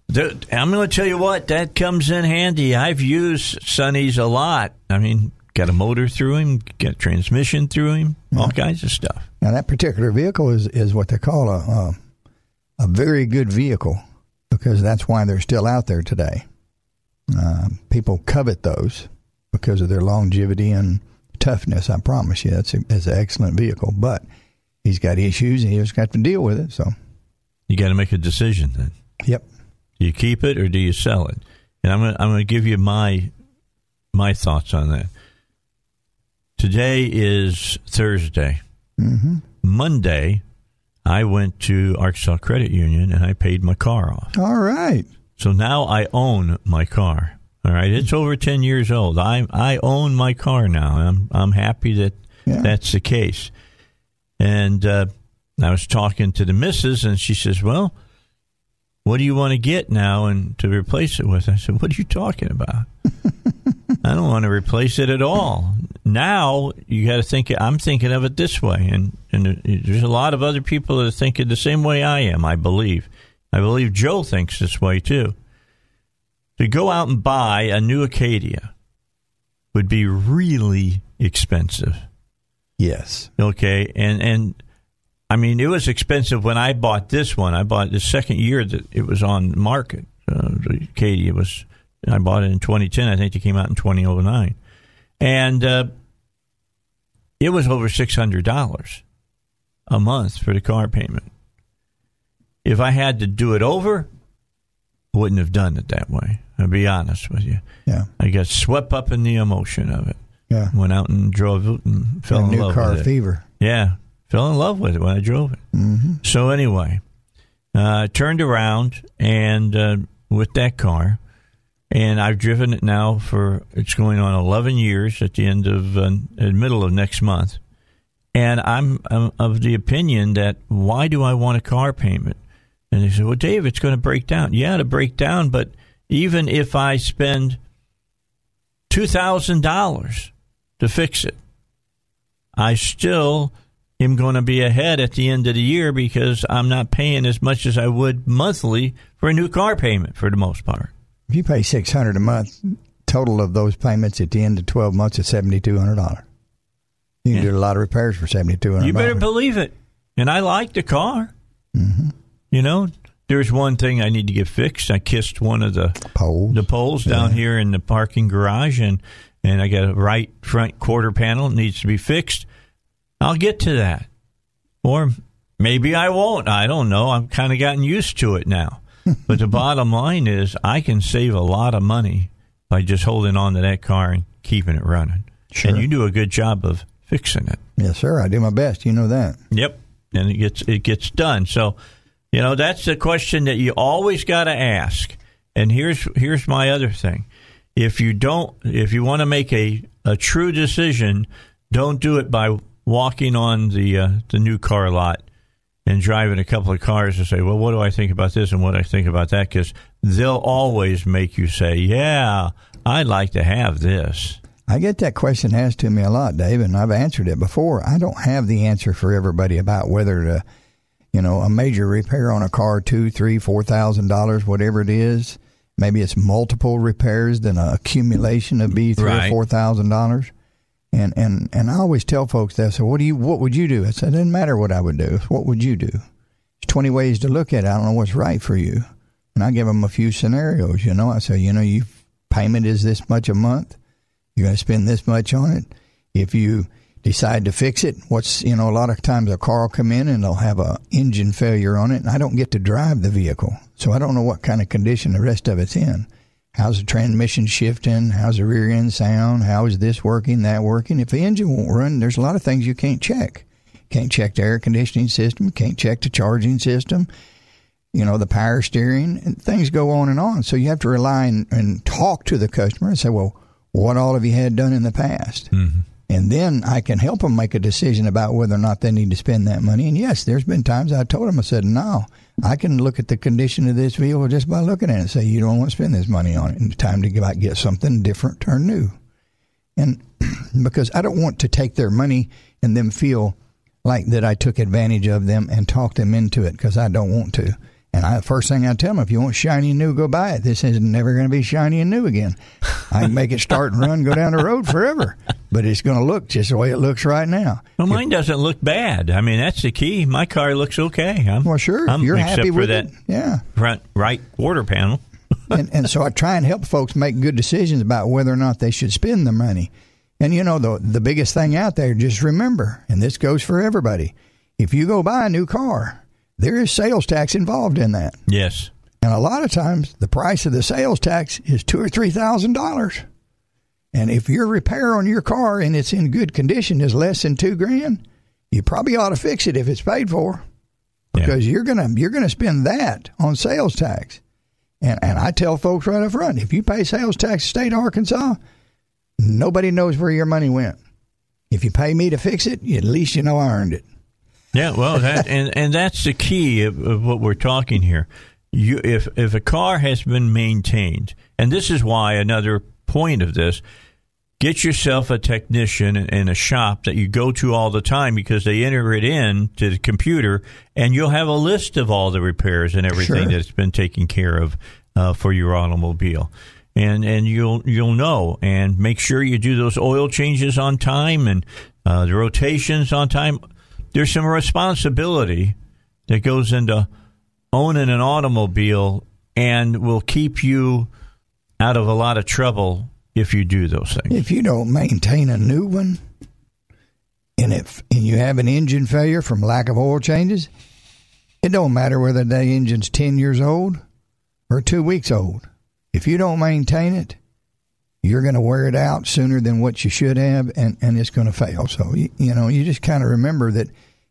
The- I'm going to tell you what, that comes in handy. I've used Sonny's a lot. I mean, got a motor through him, got transmission through him, all kinds of stuff. now that particular vehicle is is what they call a a, a very good vehicle because that's why they're still out there today. Uh, people covet those because of their longevity and toughness. I promise you, a, that's an excellent vehicle. But he's got issues and he's got to deal with it. So, You got to make a decision then. yep. Do you keep it or do you sell it? And I'm going to, I'm going to give you my my thoughts on that. Today is Thursday. hmm Monday, I went to Arkansas Credit Union and I paid my car off. All right. So now I own my car. All right, it's over ten years old. I I own my car now. I'm I'm happy that Yeah. that's the case. And uh, I was talking to the missus, and she says, "Well, what do you want to get now and to replace it with?" I said, "What are you talking about? (laughs) I don't want to replace it at all. Now you got to think. I'm thinking of it this way, and and there's a lot of other people that are thinking the same way I am. I believe. I believe Joe thinks this way too. To go out and buy a new Acadia would be really expensive. Yes. Okay, and and I mean it was expensive when I bought this one. I bought the second year that it was on the market. Uh, the Acadia was I bought it in 2010. I think it came out in 2009, and uh, it was over six hundred dollars a month for the car payment. If I had to do it over, I wouldn't have done it that way. I'll be honest with you. Yeah. I got swept up in the emotion of it. Yeah. Went out and drove it and fell in new love car with it. fever. Yeah, fell in love with it when I drove it. Mm-hmm. So anyway, uh, turned around and uh, with that car, and I've driven it now for it's going on 11 years at the end of uh, the middle of next month, and I'm, I'm of the opinion that why do I want a car payment? And they said, well, Dave, it's going to break down. Yeah, to break down, but even if I spend two thousand dollars to fix it, I still am going to be ahead at the end of the year because I'm not paying as much as I would monthly for a new car payment for the most part. If you pay six hundred a month, total of those payments at the end of twelve months is seventy two hundred dollars. You can Yeah. do a lot of repairs for seventy two hundred. You better believe it. And I like the car. Mm-hmm. You know, there's one thing I need to get fixed. I kissed one of the poles. the poles down here in the parking garage, and and I got a right front quarter panel that needs to be fixed. I'll get to that, or Maybe I won't. I don't know. I've kind of gotten used to it now. (laughs) but the bottom line is, I can save a lot of money by just holding on to that car and keeping it running. Sure. And you do a good job of fixing it. Yes, sir. I do my best. You know that. Yep, and it gets it gets done. So, you know, that's the question that you always got to ask. And here's here's my other thing: if you don't, if you want to make a a true decision, don't do it by walking on the uh, the new car lot and driving a couple of cars and say, well, what do I think about this and what do I think about that? Because they'll always make you say, yeah, I'd like to have this. I get that question asked to me a lot, Dave, and I've answered it before. I don't have the answer for everybody about whether to, you know, a major repair on a car, two, three, four thousand dollars, whatever it is. Maybe it's multiple repairs than an accumulation of be three Right. or four thousand dollars. And and and I always tell folks that. So what do you? What would you do? I said, it doesn't matter what I would do. What would you do? There's twenty ways to look at it. I don't know what's right for you. And I give them a few scenarios. You know, I say, you know, you payment is this much a month. You're going to spend this much on it. If you decide to fix it, what's you know, a lot of times a car will come in and they'll have a engine failure on it, and I don't get to drive the vehicle, so I don't know what kind of condition the rest of it's in. How's the transmission shifting? How's the rear end sound? How is this working? That working? If the engine won't run, there's a lot of things you can't check. Can't check the air conditioning system. Can't check the charging system you know, the power steering, and things go on and on. So you have to rely and, and talk to the customer and say, well, what all have you had done in the past? Mm-hmm. And then I can help them make a decision about whether or not they need to spend that money. And yes, there's been times I told them, I said, no, I can look at the condition of this vehicle just by looking at it and say, you don't want to spend this money on it. And it's time to go out get something different or new. And (clears throat) because I don't want to take their money and them feel like that I took advantage of them and talk them into it because I don't want to. And I, first thing I tell them, if you want shiny and new, go buy it. This is never going to be shiny and new again. I can make it start and run, go down the road forever, but it's going to look just the way it looks right now. Well, mine doesn't look bad. I mean, that's the key. My car looks okay. I'm, Well, sure, I'm, you're happy for with that it. Yeah. front right quarter panel. (laughs) and, and so I try and help folks make good decisions about whether or not they should spend the money. And you know the the biggest thing out there, just remember, and this goes for everybody. If you go buy a new car, there is sales tax involved in that. Yes. And a lot of times the price of the sales tax is two or three thousand dollars. And if your repair on your car and it's in good condition is less than two grand, you probably ought to fix it if it's paid for. Yeah. Because you're gonna you're gonna spend that on sales tax. And and I tell folks right up front, if you pay sales tax state of Arkansas, nobody knows where your money went. If you pay me to fix it, at least you know I earned it. Yeah, well, that (laughs) and and that's the key of, of what we're talking here. You, if if a car has been maintained, and this is why another point of this, get yourself a technician in, a shop that you go to all the time because they enter it in to the computer, and you'll have a list of all the repairs and everything Sure. that's been taken care of uh, for your automobile. And and you'll you'll know and make sure you do those oil changes on time and uh, the rotations on time there's some responsibility that goes into owning an automobile and will keep you out of a lot of trouble if you do those things. If you don't maintain a new one, and if and you have an engine failure from lack of oil changes, it don't matter whether that engine's ten years old or two weeks old. If you don't maintain it, you're going to wear it out sooner than what you should have, and, and it's going to fail. So you, you know you just kind of remember that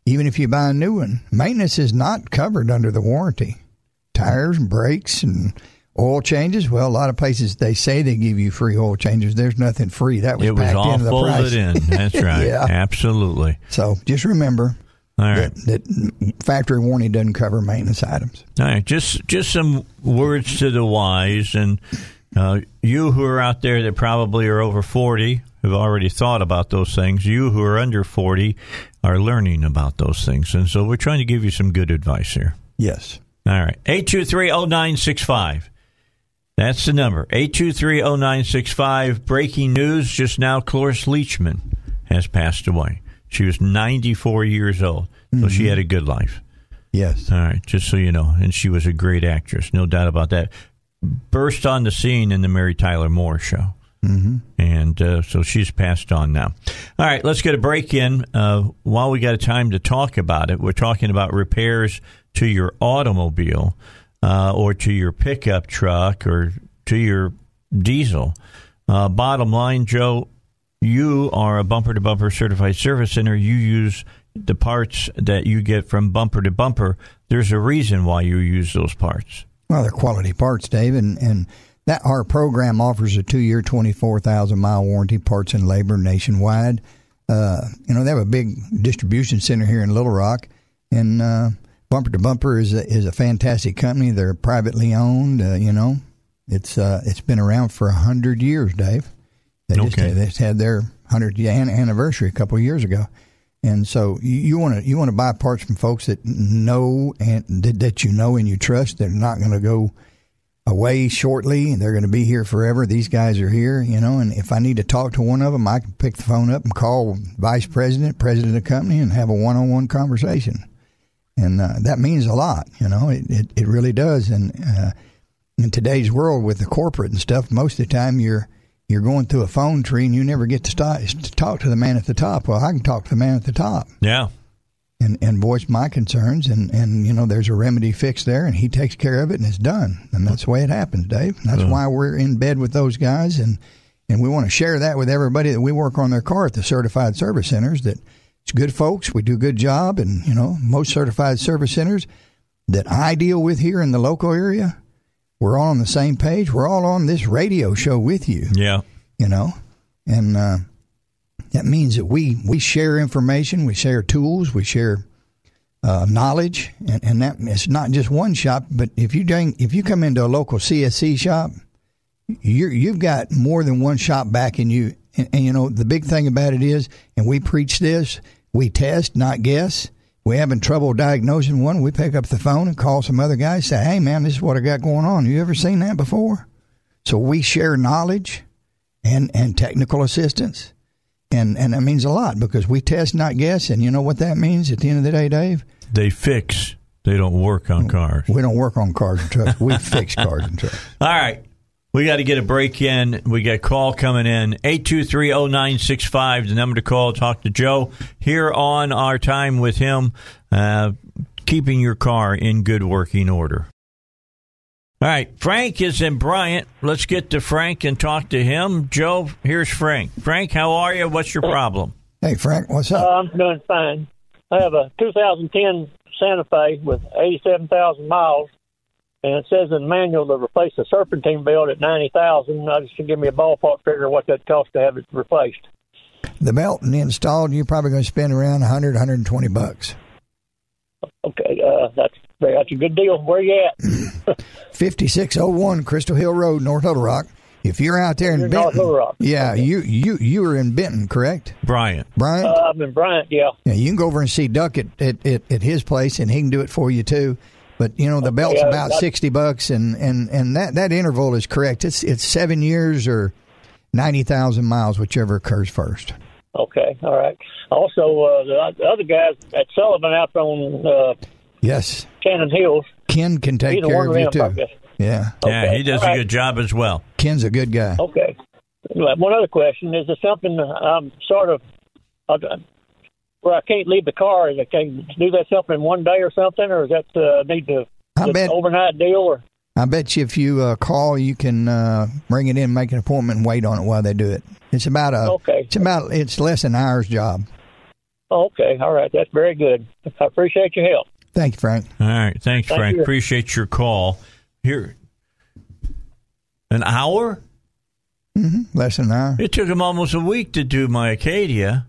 even if you buy a new one, maintenance is not covered under the warranty. Tires and brakes and oil changes. Well, a lot of places they say they give you free oil changes. There's nothing free. That was It was packed all into the folded price. in. (laughs) That's right. Yeah. Absolutely. So just remember All right. that, that factory warranty doesn't cover maintenance items. All right. Just just some words to the wise, and uh, you who are out there that probably are over forty have already thought about those things. You who are under forty are learning about those things, and so we're trying to give you some good advice here. Yes. All right. 823-0965. That's the number. 823-0965. Breaking news just now. Cloris Leachman has passed away. She was 94 years old, so she had a good life. Yes. All right, just so you know. And she was a great actress, no doubt about that. Burst on the scene in the Mary Tyler Moore show. Mm-hmm. And uh, so she's passed on now. All right, let's get a break in. Uh, while we got a time to talk about it, we're talking about repairs to your automobile uh, or to your pickup truck or to your diesel. Uh, bottom line, Joe, you are a bumper to bumper certified service center. You use the parts that you get from bumper to bumper. There's a reason why you use those parts. Well, they're quality parts, Dave, and, and that our program offers a two-year, twenty-four thousand mile warranty, parts and labor nationwide. Uh, you know, they have a big distribution center here in Little Rock, and uh, Bumper to Bumper is a, is a fantastic company. They're privately owned. Uh, you know, it's uh, it's been around for a hundred years, Dave. They just, Okay. they just had their hundredth anniversary a couple of years ago, and so you want to you want to buy parts from folks that know and that, you know and you trust. They're not going to go away shortly. They're going to be here forever. These guys are here, you know. And if I need to talk to one of them, I can pick the phone up and call vice president, president of the company, and have a one-on-one conversation. And uh, that means a lot, you know. It it, it really does. And uh, in today's world with the corporate and stuff, most of the time you're you're going through a phone tree and you never get to, start, to talk to the man at the top. Well, I can talk to the man at the top Yeah. and, and voice my concerns and, and you know there's a remedy fix there and he takes care of it and it's done and that's the way it happens dave And that's why we're in bed with those guys and and we want to share that with everybody that we work on their car at the certified service centers that it's good folks we do a good job and you know most certified service centers that i deal with here in the local area we're all on the same page we're all on this radio show with you Yeah. you know, and uh, that means that we we share information, we share tools, we share uh, knowledge, and, and that it's not just one shop. But if you dang, if you come into a local CSC shop, you you've got more than one shop backing you. And, and you know the big thing about it is, and we preach this: we test, not guess. We having trouble diagnosing one, we pick up the phone and call some other guy. Say, "Hey, man, this is what I got going on. You ever seen that before?" So we share knowledge and and technical assistance, and and that means a lot because we test, not guess. And you know what that means at the end of the day, Dave? They fix. They don't work on cars. We don't work on cars and trucks. We fix cars and trucks. (laughs) All right. We got to get a break in. We got a call coming in. 8230965, the number to call. Talk to Joe here on our time with him, uh, keeping your car in good working order. All right. Frank is in Bryant. Let's get to Frank and talk to him. Joe, here's Frank. Frank, how are you? What's your problem? Hey, Frank, what's up? Uh, I'm doing fine. I have a 2010 Santa Fe with 87,000 miles, and it says in the manual to replace the serpentine belt at 90,000. I just give me a ballpark figure of what that costs to have it replaced. the belt and installed, you're probably going to spend around 100, 120 bucks. Okay, uh, that's that's a good deal. Where you at? (laughs) 5601 Crystal Hill Road, North Little Rock. If you're out there in You're North Benton, Little Rock. yeah, you you you were in Benton, correct, Bryant. Brian? Uh, I'm in Bryant. Yeah. Yeah, you can go over and see Duck at, at, at, at his place, and he can do it for you too. But you know the belt's yeah, about sixty bucks, and, and, and that, that interval is correct. It's it's seven years or ninety thousand miles, whichever occurs first. Okay. All right. Also, uh, the, the other guys at Sullivan out on uh, Yes, Cannon Hills. Ken can take Either care of of you too. I guess. Yeah, Yeah, he does All a right. good job as well. Ken's a good guy. Okay. One other question: Is there something I'm sort of where I can't leave the car? Is I can do that something in one day or something, or is that uh, need to I just bet- overnight deal? Or I bet you if you uh, call, you can uh, bring it in, make an appointment, and wait on it while they do it. It's about a. Okay. It's about. It's less than an hour's job. oh, okay, all right, that's very good. I appreciate your help. Thank you, Frank. All right. Thanks, Thank Frank. you. Appreciate your call. Here, an hour? Less than an hour. It took him almost a week to do my Acadia.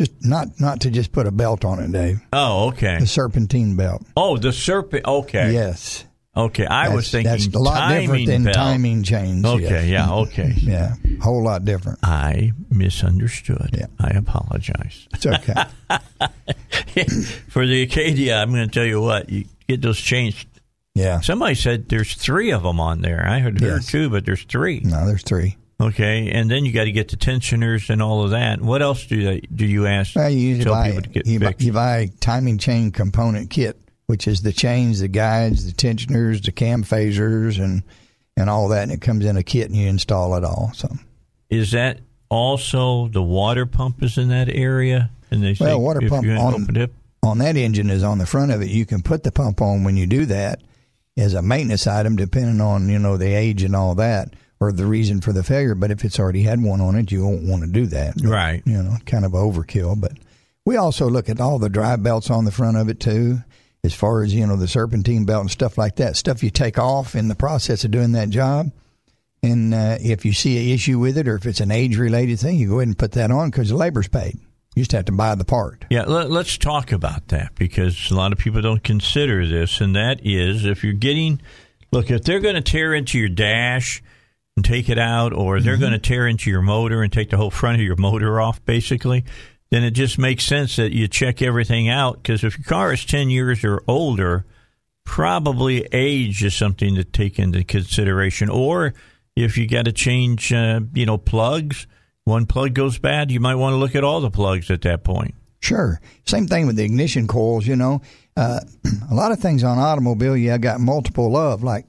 Just not not to just put a belt on it, Dave. Oh, okay. The serpentine belt. Oh, the serpent. Okay. Yes. Okay. I was thinking that's a lot different than belt. timing chains. Okay. yes. Yeah. Okay. (laughs) Yeah, whole lot different. I misunderstood. Yeah. I apologize. It's okay. (laughs) For the Acadia, I'm going to tell you what. You get those changed. Yeah. Somebody said there's three of them on there. I had heard Yes. two, but there's three. No, there's three. Okay, and then you got to get the tensioners and all of that. What else do they do you ask? Well, you usually buy, people to get you, buy, you buy a timing chain component kit, which is the chains, the guides, the tensioners, the cam phasers, and and all that, and it comes in a kit and you install it all. So Is that also the water pump is in that area? And they say well, water pump on open it, on that engine is on the front of it. You can put the pump on when you do that as a maintenance item, depending on you know the age and all that, or the reason for the failure. But if it's already had one on it, you won't want to do that. right? You know, kind of overkill. But we also look at all the drive belts on the front of it too, as far as you know the serpentine belt and stuff like that. Stuff you take off in the process of doing that job. And uh, if you see an issue with it, or if it's an age related thing, you go ahead and put that on because the labor's paid. You just have to buy the part. Yeah, let, us talk about that because a lot of people don't consider this, and that is if you're getting look if they're going to tear into your dash and take it out, or they're Mm-hmm. going to tear into your motor and take the whole front of your motor off, basically. Then it just makes sense that you check everything out because if your car is 10 years or older, probably age is something to take into consideration. Or if you got to change, uh, you know, plugs, one plug goes bad, you might want to look at all the plugs at that point. Sure. Same thing with the ignition coils, you know. Uh, (clears throat) a lot of things on automobile, yeah, got multiple of, like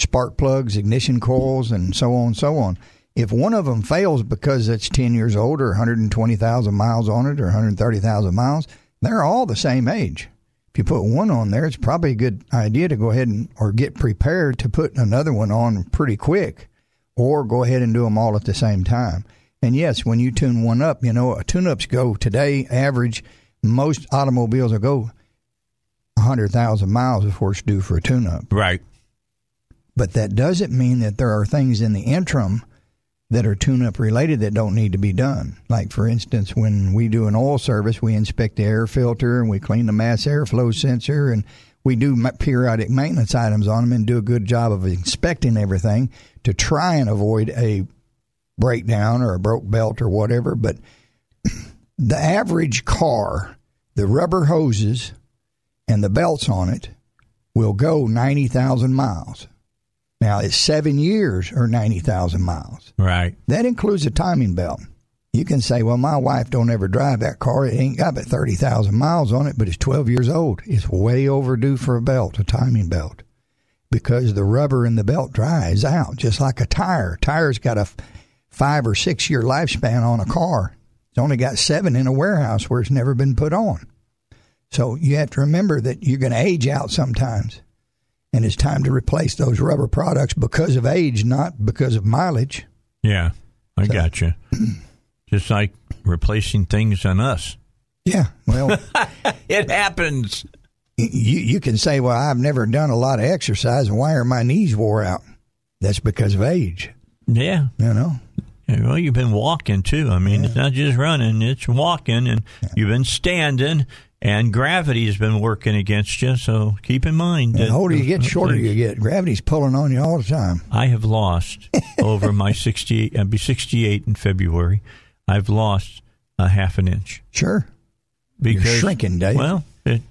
spark plugs, ignition coils, and so on and so on. If one of them fails because it's 10 years old or 120,000 miles on it or 130,000 miles, they're all the same age. If you put one on there, it's probably a good idea to go ahead and or get prepared to put another one on pretty quick or go ahead and do them all at the same time. And yes, when you tune one up, you know, uh, tune ups go today, average, most automobiles will go 100,000 miles before it's due for a tune up. Right. But that doesn't mean that there are things in the interim that are tune up related that don't need to be done. Like, for instance, when we do an oil service, we inspect the air filter and we clean the mass airflow sensor and we do periodic maintenance items on them and do a good job of inspecting everything to try and avoid a breakdown or a broke belt or whatever. But (clears throat) the average car, the rubber hoses and the belts on it will go 90,000 miles. Now, it's seven years or 90,000 miles. Right. That includes a timing belt. You can say, well, my wife don't ever drive that car. It ain't got but 30,000 miles on it, but it's 12 years old. It's way overdue for a belt, a timing belt, because the rubber in the belt dries out, just like a tire. Tire's got a five or six year lifespan on a car. It's only got seven in a warehouse where it's never been put on. So you have to remember that you're going to age out sometimes. And it's time to replace those rubber products because of age, not because of mileage. Yeah, I got you. (clears throat) Just like replacing things on us. Yeah, well, (laughs) It happens. you you can say, "Well, I've never done a lot of exercise, and why are my knees wore out?" That's because of age. Yeah. You know. Well, you've been walking too. I mean, it's not just running; it's walking, and you've been standing, and gravity has been working against you. So keep in mind. The older you get, shorter you get. Gravity's pulling on you all the time. I have lost over my (laughs) sixty-eight. I'll be sixty-eight in February. I've lost a half an inch Sure. because you're shrinking, Dave. Well, it,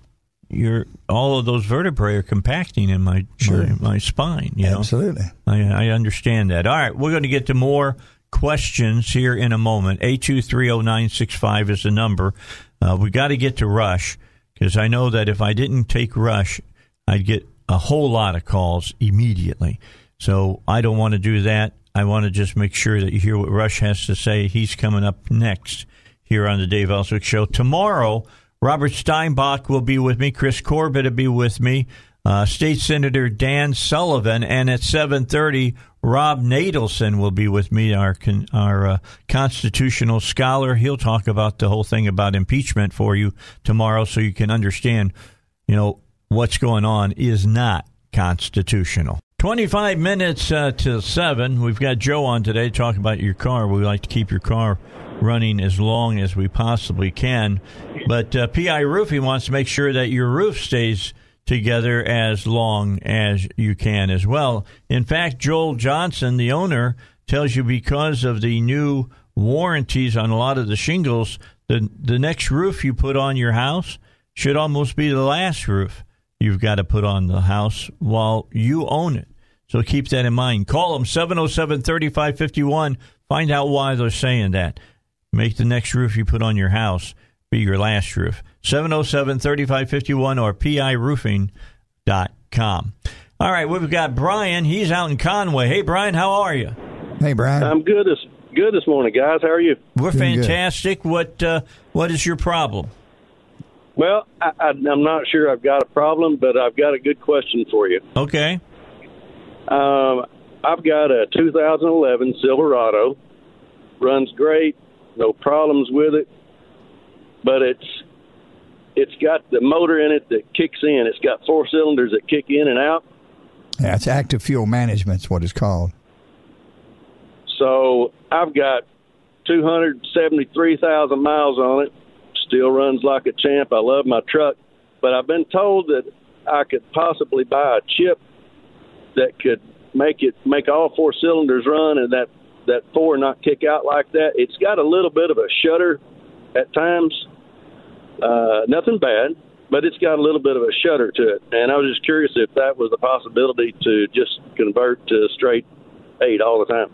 you're all of those vertebrae are compacting in my Sure. my, my spine. You know, Absolutely. I, I understand that. All right, we're going to get to more questions here in a moment. Eight two three zero nine six five is the number. Uh, we got to get to Rush because I know that if I didn't take Rush, I'd get a whole lot of calls immediately. So I don't want to do that. I want to just make sure that you hear what Rush has to say. He's coming up next here on the Dave Elswick Show. Tomorrow, Robert Steinbuch will be with me. Chris Corbett will be with me. Uh, State Senator Dan Sullivan, and at seven thirty, Rob Natelson will be with me, our con- our uh, constitutional scholar. He'll talk about the whole thing about impeachment for you tomorrow, so you can understand, you know, what's going on is not constitutional. 25 minutes uh, till 7. We've got Joe on today talking about your car. We like to keep your car running as long as we possibly can. But uh, PI Roofing wants to make sure that your roof stays together as long as you can as well. In fact, Joel Johnson, the owner, tells you because of the new warranties on a lot of the shingles, the, the next roof you put on your house should almost be the last roof you've got to put on the house while you own it. So keep that in mind. Call them 707 3551. Find out why they're saying that. Make the next roof you put on your house be your last roof. 707 3551 or piroofing.com. All right, we've got Brian. He's out in Conway. Hey, Brian, how are you? Hey, Brian. I'm good this good this morning, guys. How are you? We're Doing good. fantastic. What uh, What is your problem? Well, I, I, I'm not sure I've got a problem, but I've got a good question for you. Okay. Um, I've got a 2011 Silverado. Runs great, no problems with it, but it's it's got the motor in it that kicks in. It's got four cylinders that kick in and out. Yeah, it's active fuel management. is what it's called. So I've got 273,000 miles on it. Still runs like a champ. I love my truck, but I've been told that I could possibly buy a chip that could make it make all four cylinders run and that that four not kick out like that. It's got a little bit of a shutter at times. Uh, nothing bad, but it's got a little bit of a shudder to it. And I was just curious if that was a possibility to just convert to straight eight all the time.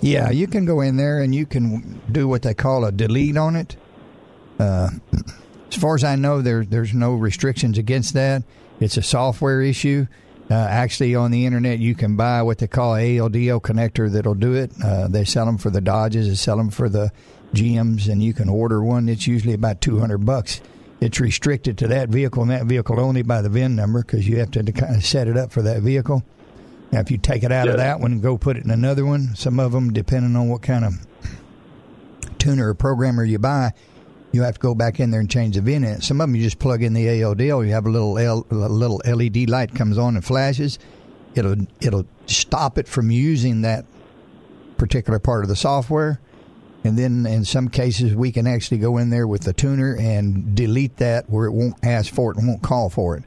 Yeah, you can go in there and you can do what they call a delete on it. Uh, as far as I know, there there's no restrictions against that. It's a software issue. Uh, actually, on the internet, you can buy what they call a ALDL connector that'll do it. Uh, they sell them for the Dodges, they sell them for the GMs, and you can order one. It's usually about two hundred bucks. It's restricted to that vehicle and that vehicle only by the VIN number because you have to kind of set it up for that vehicle. Now, if you take it out of that one and go put it in another one, some of them, depending on what kind of tuner or programmer you buy, you have to go back in there and change the VIN in. Some of them you just plug in the ALDL. You have a little L, a little LED light comes on and flashes. It'll it'll stop it from using that particular part of the software. And then in some cases we can actually go in there with the tuner and delete that where it won't ask for it and won't call for it.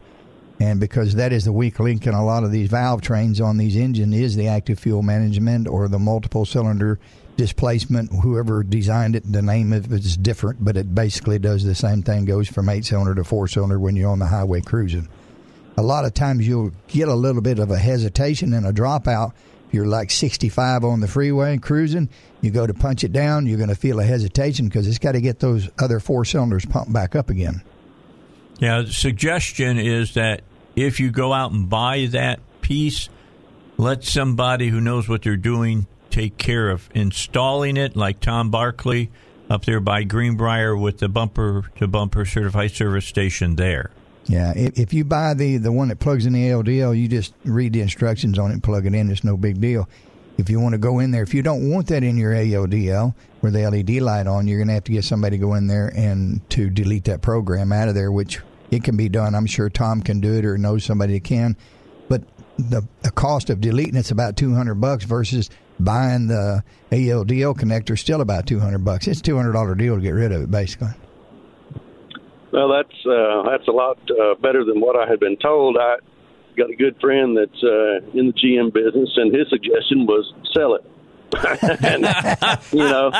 And because that is the weak link in a lot of these valve trains on these engines is the active fuel management or the multiple cylinder displacement. Whoever designed it, the name of it is different, but it basically does the same thing. Goes from eight cylinder to four cylinder when you're on the highway cruising. A lot of times you'll get a little bit of a hesitation and a dropout. You're like 65 on the freeway cruising, you go to punch it down, you're going to feel a hesitation because it's got to get those other four cylinders pumped back up again. Yeah, the suggestion is that if you go out and buy that piece, let somebody who knows what they're doing take care of installing it, like Tom Barkley up there by Greenbrier with the bumper to bumper certified service station there. Yeah, if, if you buy the the one that plugs in the LDL, you just read the instructions on it and plug it in. It's no big deal. If you want to go in there, if you don't want that in your ALDL with the LED light on, you're going to have to get somebody to go in there and to delete that program out of there, which it can be done. I'm sure Tom can do it or knows somebody that can. But the, the cost of deleting it's about 200 bucks versus buying the ALDL connector still about 200 bucks. It's a $200 deal to get rid of it, basically. Well, that's uh, that's a lot uh, better than what I had been told. I got a good friend that's uh, in the GM business, and his suggestion was sell it. (laughs) and, you know,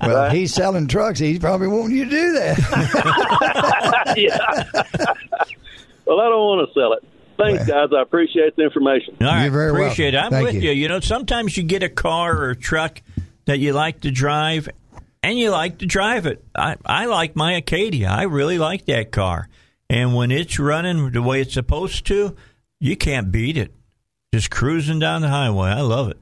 Well, if he's selling trucks. He's probably wanting you to do that. (laughs) yeah. well, I don't want to sell it. Thanks, guys. I appreciate the information. All right, You're very appreciate welcome. it. I'm Thank with you. you. You know, sometimes you get a car or a truck that you like to drive, and you like to drive it. I, I like my Acadia. I really like that car. And when it's running the way it's supposed to, you can't beat it. Just cruising down the highway. I love it.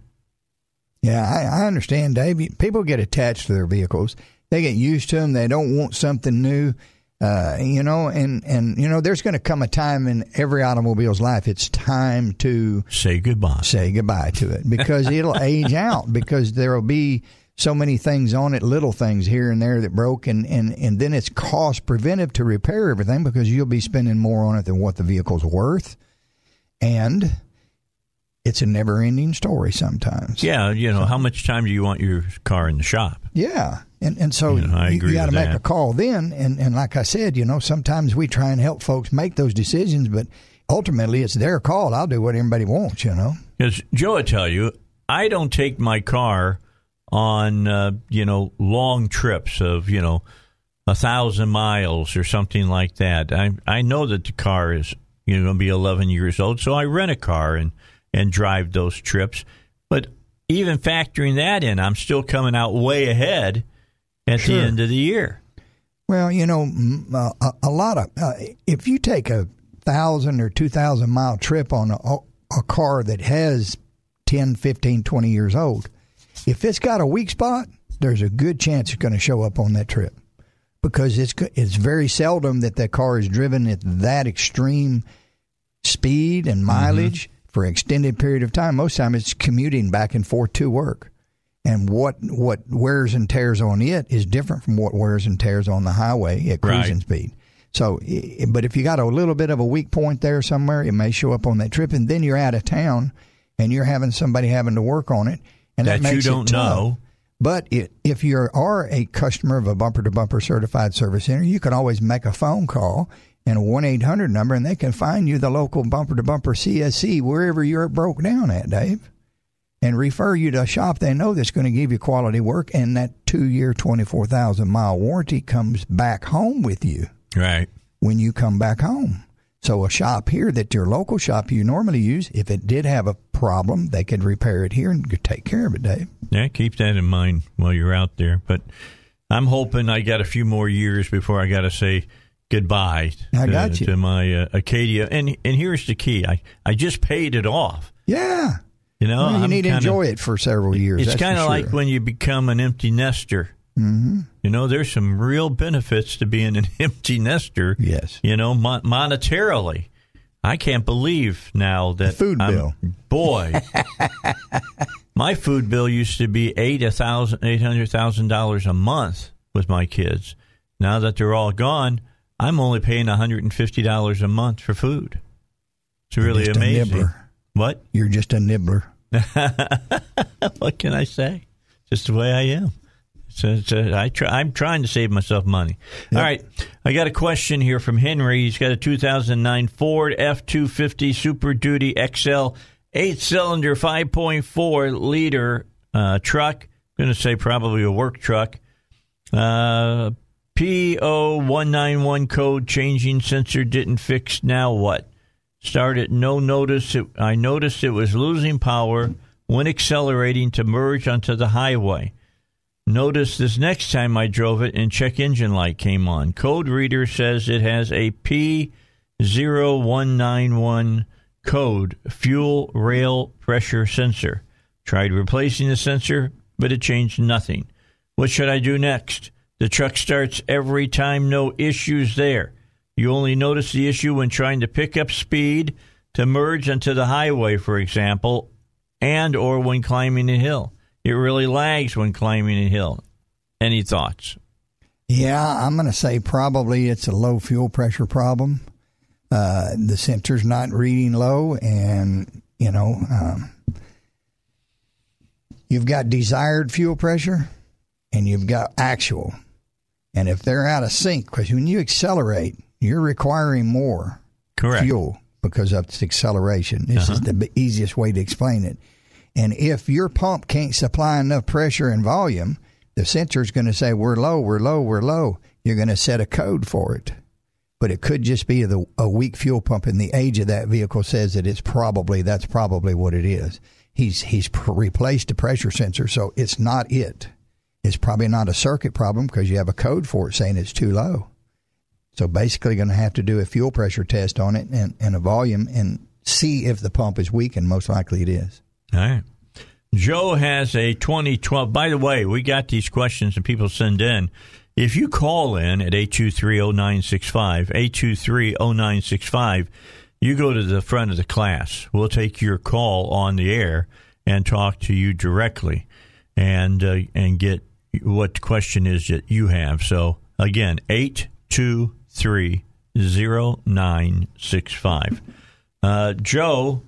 Yeah, I, I understand, Dave. People get attached to their vehicles. They get used to them. They don't want something new, uh, you know. And and you know, there's going to come a time in every automobile's life. It's time to say goodbye. Say goodbye to it because it'll (laughs) age out. Because there will be so many things on it, little things here and there that broke, and and and then it's cost preventive to repair everything because you'll be spending more on it than what the vehicle's worth, and it's a never ending story sometimes. Yeah, you know, how much time do you want your car in the shop? Yeah, and and so You know, I you, agree got to make that. a call then, and and like I said, you know, sometimes we try and help folks make those decisions, but ultimately it's their call. I'll do what everybody wants, you know. Because Joe, I tell you, I don't take my car on uh, you know long trips of you know a thousand miles or something like that. I I know that the car is you know going to be 11 years old, so I rent a car and and drive those trips. But even factoring that in, I'm still coming out way ahead at Sure. the end of the year. Well, you know, uh, a, a lot of uh, if you take a thousand or two thousand mile trip on a, a car that has 10, 15, 20 years old, if it's got a weak spot, there's a good chance it's going to show up on that trip because it's it's very seldom that that car is driven at that extreme speed and mileage mm-hmm. for an extended period of time. Most time it's commuting back and forth to work. And what what wears and tears on it is different from what wears and tears on the highway at cruising right. speed. So, but if you got a little bit of a weak point there somewhere, it may show up on that trip, and then you're out of town, and you're having somebody having to work on it, and that, that you don't know. But it, if you are a customer of a bumper to bumper certified service center, you can always make a phone call and a 1 800 number, and they can find you the local bumper to bumper CSC wherever you're broke down at, Dave, and refer you to a shop they know that's going to give you quality work, and that two year, 24,000 mile warranty comes back home with you. Right. When you come back home. So a shop here that your local shop you normally use, if it did have a problem, they could repair it here and take care of it, Dave. Yeah, keep that in mind while you're out there. But I'm hoping I got a few more years before I got to say goodbye I got to, you. to my uh, Acadia. And and here's the key: I I just paid it off. Yeah. You know, well, you I'm need to enjoy it for several years. It's kind of sure. like when you become an empty nester. Mm-hmm. You know, there's some real benefits to being an (laughs) empty nester. Yes. You know, mon- monetarily. I can't believe now that the food I'm, bill. (laughs) Boy, my food bill used to be eight a thousand, eight hundred thousand dollars a month with my kids. Now that they're all gone, I'm only paying one hundred and fifty dollars a month for food. It's really amazing. What? You're just a nibbler. (laughs) what can I say? Just the way I am. So, I try, I'm trying to save myself money. Yep. All right. I got a question here from Henry. He's got a 2009 Ford F 250 Super Duty XL eight cylinder 5.4 liter uh, truck. I'm going to say probably a work truck. Uh, P0191 code changing sensor didn't fix. Now what? Started no notice. It, I noticed it was losing power when accelerating to merge onto the highway. Notice this next time I drove it and check engine light came on. Code reader says it has a P0191 code fuel rail pressure sensor. Tried replacing the sensor, but it changed nothing. What should I do next? The truck starts every time, no issues there. You only notice the issue when trying to pick up speed to merge onto the highway, for example, and or when climbing a hill. It really lags when climbing a hill. Any thoughts? Yeah, I'm going to say probably it's a low fuel pressure problem. Uh, the sensor's not reading low, and you know, um, you've got desired fuel pressure and you've got actual. And if they're out of sync, because when you accelerate, you're requiring more Correct. fuel because of its acceleration. This uh-huh. is the easiest way to explain it. And if your pump can't supply enough pressure and volume, the sensor is going to say, We're low, we're low, we're low. You're going to set a code for it. But it could just be the, a weak fuel pump, and the age of that vehicle says that it's probably that's probably what it is. He's he's pr- replaced the pressure sensor, so it's not it. It's probably not a circuit problem because you have a code for it saying it's too low. So basically, going to have to do a fuel pressure test on it and, and a volume and see if the pump is weak, and most likely it is. All right. Joe has a 2012. By the way, we got these questions and people send in. If you call in at 823-0965, 823-0965, you go to the front of the class. We'll take your call on the air and talk to you directly and uh, and get what question is that you have. So again, 823-0965. Uh, Joe,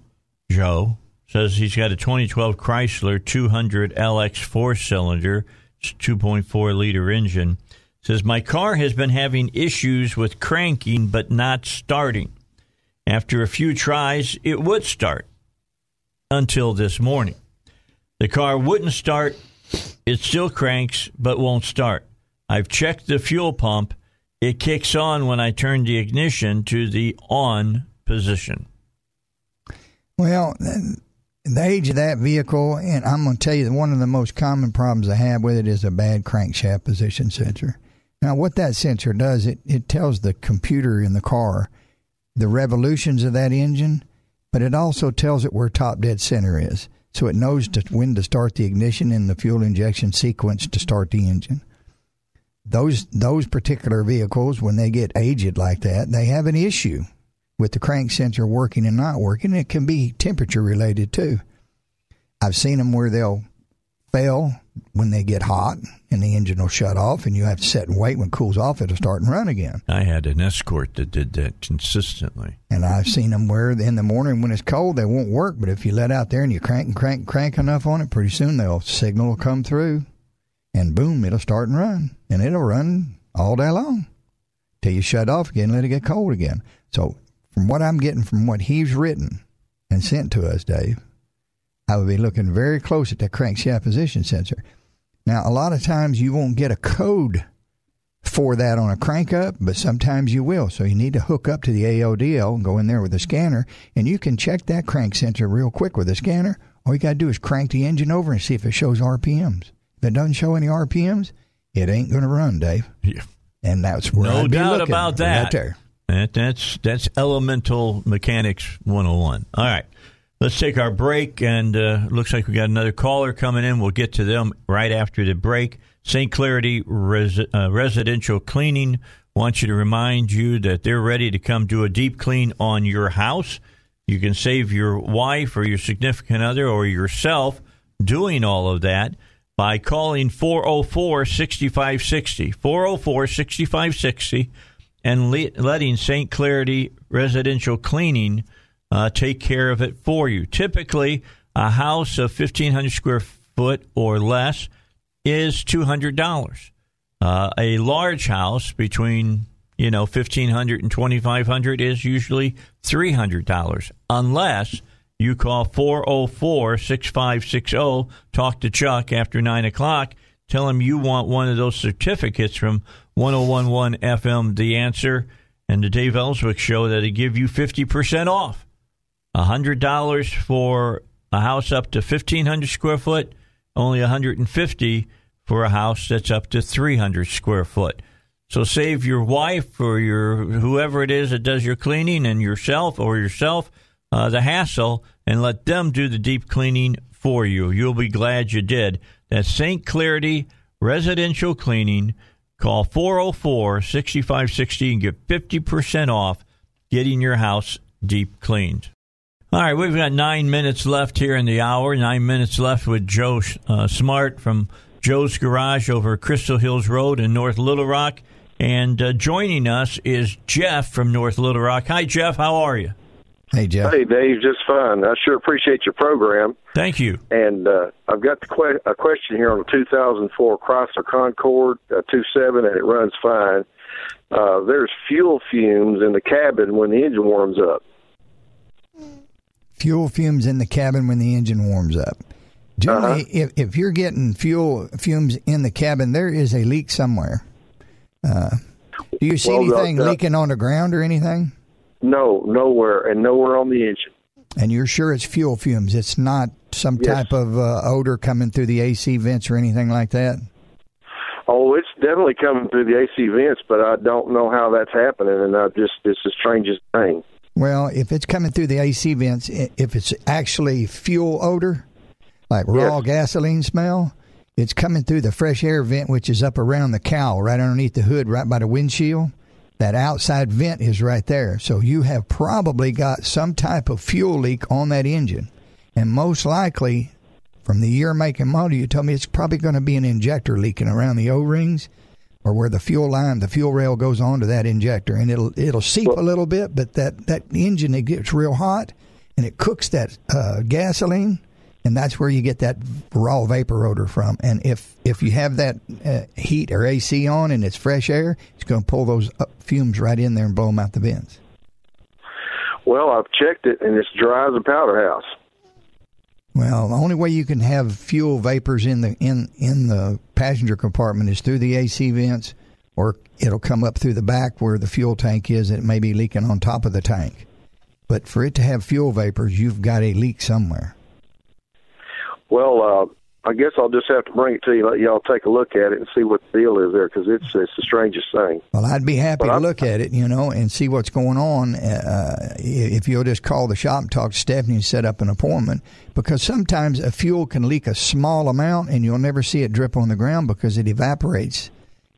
Joe says he's got a 2012 Chrysler 200 LX four cylinder, 2.4 liter engine. Says my car has been having issues with cranking but not starting. After a few tries, it would start until this morning. The car wouldn't start. It still cranks but won't start. I've checked the fuel pump. It kicks on when I turn the ignition to the on position. Well, the age of that vehicle, and I'm going to tell you that one of the most common problems I have with it is a bad crankshaft position sensor. Now, what that sensor does, it, it tells the computer in the car the revolutions of that engine but it also tells it where top dead center is. So it knows to, when to start the ignition and the fuel injection sequence to start the engine. Those those particular vehicles, when they get aged like that, they have an issue with the crank sensor working and not working. It can be temperature related too. I've seen them where they'll fail when they get hot and the engine will shut off and you have to sit and wait when it cools off it'll start and run again I had an escort that did that consistently. and i've seen them where in the morning when it's cold they won't work but if you let out there and you crank and crank and crank enough on it pretty soon they'll signal will come through and boom it'll start and run and it'll run all day long till you shut off again let it get cold again so from what i'm getting from what he's written and sent to us dave I would be looking very close at that crankshaft position sensor. Now, a lot of times you won't get a code for that on a crank up, but sometimes you will. So you need to hook up to the ALDL and go in there with a scanner, and you can check that crank sensor real quick with a scanner. All you got to do is crank the engine over and see if it shows RPMs. If it doesn't show any RPMs, it ain't going to run, Dave. Yeah. And that's where No I'd doubt about that. Right there. That, that's that's elemental mechanics 101. All right. Let's take our break, and uh, looks like we got another caller coming in. We'll get to them right after the break. St. Clarity Res- uh, Residential Cleaning wants you to remind you that they're ready to come do a deep clean on your house. You can save your wife or your significant other or yourself doing all of that by calling 404 6560. 404 6560 and le- letting St. Clarity Residential Cleaning uh, take care of it for you. Typically, a house of 1,500 square foot or less is $200. Uh, a large house between you know 1500 and 2500 is usually $300 unless you call 404-6560 talk to chuck after 9 o'clock tell him you want one of those certificates from 1011 fm the answer and the dave elswick show that'll give you 50% off $100 for a house up to 1500 square foot only 150 for a house that's up to 300 square foot so save your wife or your whoever it is that does your cleaning and yourself or yourself uh, the hassle and let them do the deep cleaning for you. You'll be glad you did. That's St. Clarity Residential Cleaning. Call 404 6560 and get 50% off getting your house deep cleaned. All right, we've got nine minutes left here in the hour. Nine minutes left with Joe uh, Smart from Joe's Garage over Crystal Hills Road in North Little Rock. And uh, joining us is Jeff from North Little Rock. Hi, Jeff. How are you? Hey, Jeff. Hey, Dave. Just fine. I sure appreciate your program. Thank you. And uh, I've got the que- a question here on a 2004 Chrysler Concorde uh, 27, and it runs fine. Uh, there's fuel fumes in the cabin when the engine warms up. fuel fumes in the cabin when the engine warms up. Generally, Uh-huh. if, if you're getting fuel fumes in the cabin, there is a leak somewhere. Uh, do you see Well, the- anything the- leaking on the ground or anything? No, nowhere, and nowhere on the engine. And you're sure it's fuel fumes? It's not some Yes. type of uh, odor coming through the AC vents or anything like that? Oh, it's definitely coming through the AC vents, but I don't know how that's happening, and I just it's the strangest thing. Well, if it's coming through the AC vents, if it's actually fuel odor, like raw gasoline smell, it's coming through the fresh air vent, which is up around the cowl, right underneath the hood, right by the windshield. That outside vent is right there. So you have probably got some type of fuel leak on that engine. And most likely, from the year, make, and model, you told me it's probably going to be an injector leaking around the O rings or where the fuel line, the fuel rail goes onto that injector, and it'll it'll seep a little bit, but that that engine it gets real hot and it cooks that uh, gasoline, and that's where you get that raw vapor odor from. And if if you have that uh, heat or AC on and it's fresh air, it's going to pull those up fumes right in there and blow them out the vents. Well, I've checked it, and it's dry as a powder house. Well, the only way you can have fuel vapors in the in in the passenger compartment is through the AC vents, or it'll come up through the back where the fuel tank is. And it may be leaking on top of the tank. But for it to have fuel vapors, you've got a leak somewhere. Well, uh, I guess I'll just have to bring it to you, let y'all take a look at it and see what the deal is there, because it's it's the strangest thing. Well, I'd be happy But to I'm- look at it, you know, and see what's going on. Uh, if you'll just call the shop and talk to Stephanie and set up an appointment, because sometimes a fuel can leak a small amount and you'll never see it drip on the ground because it evaporates.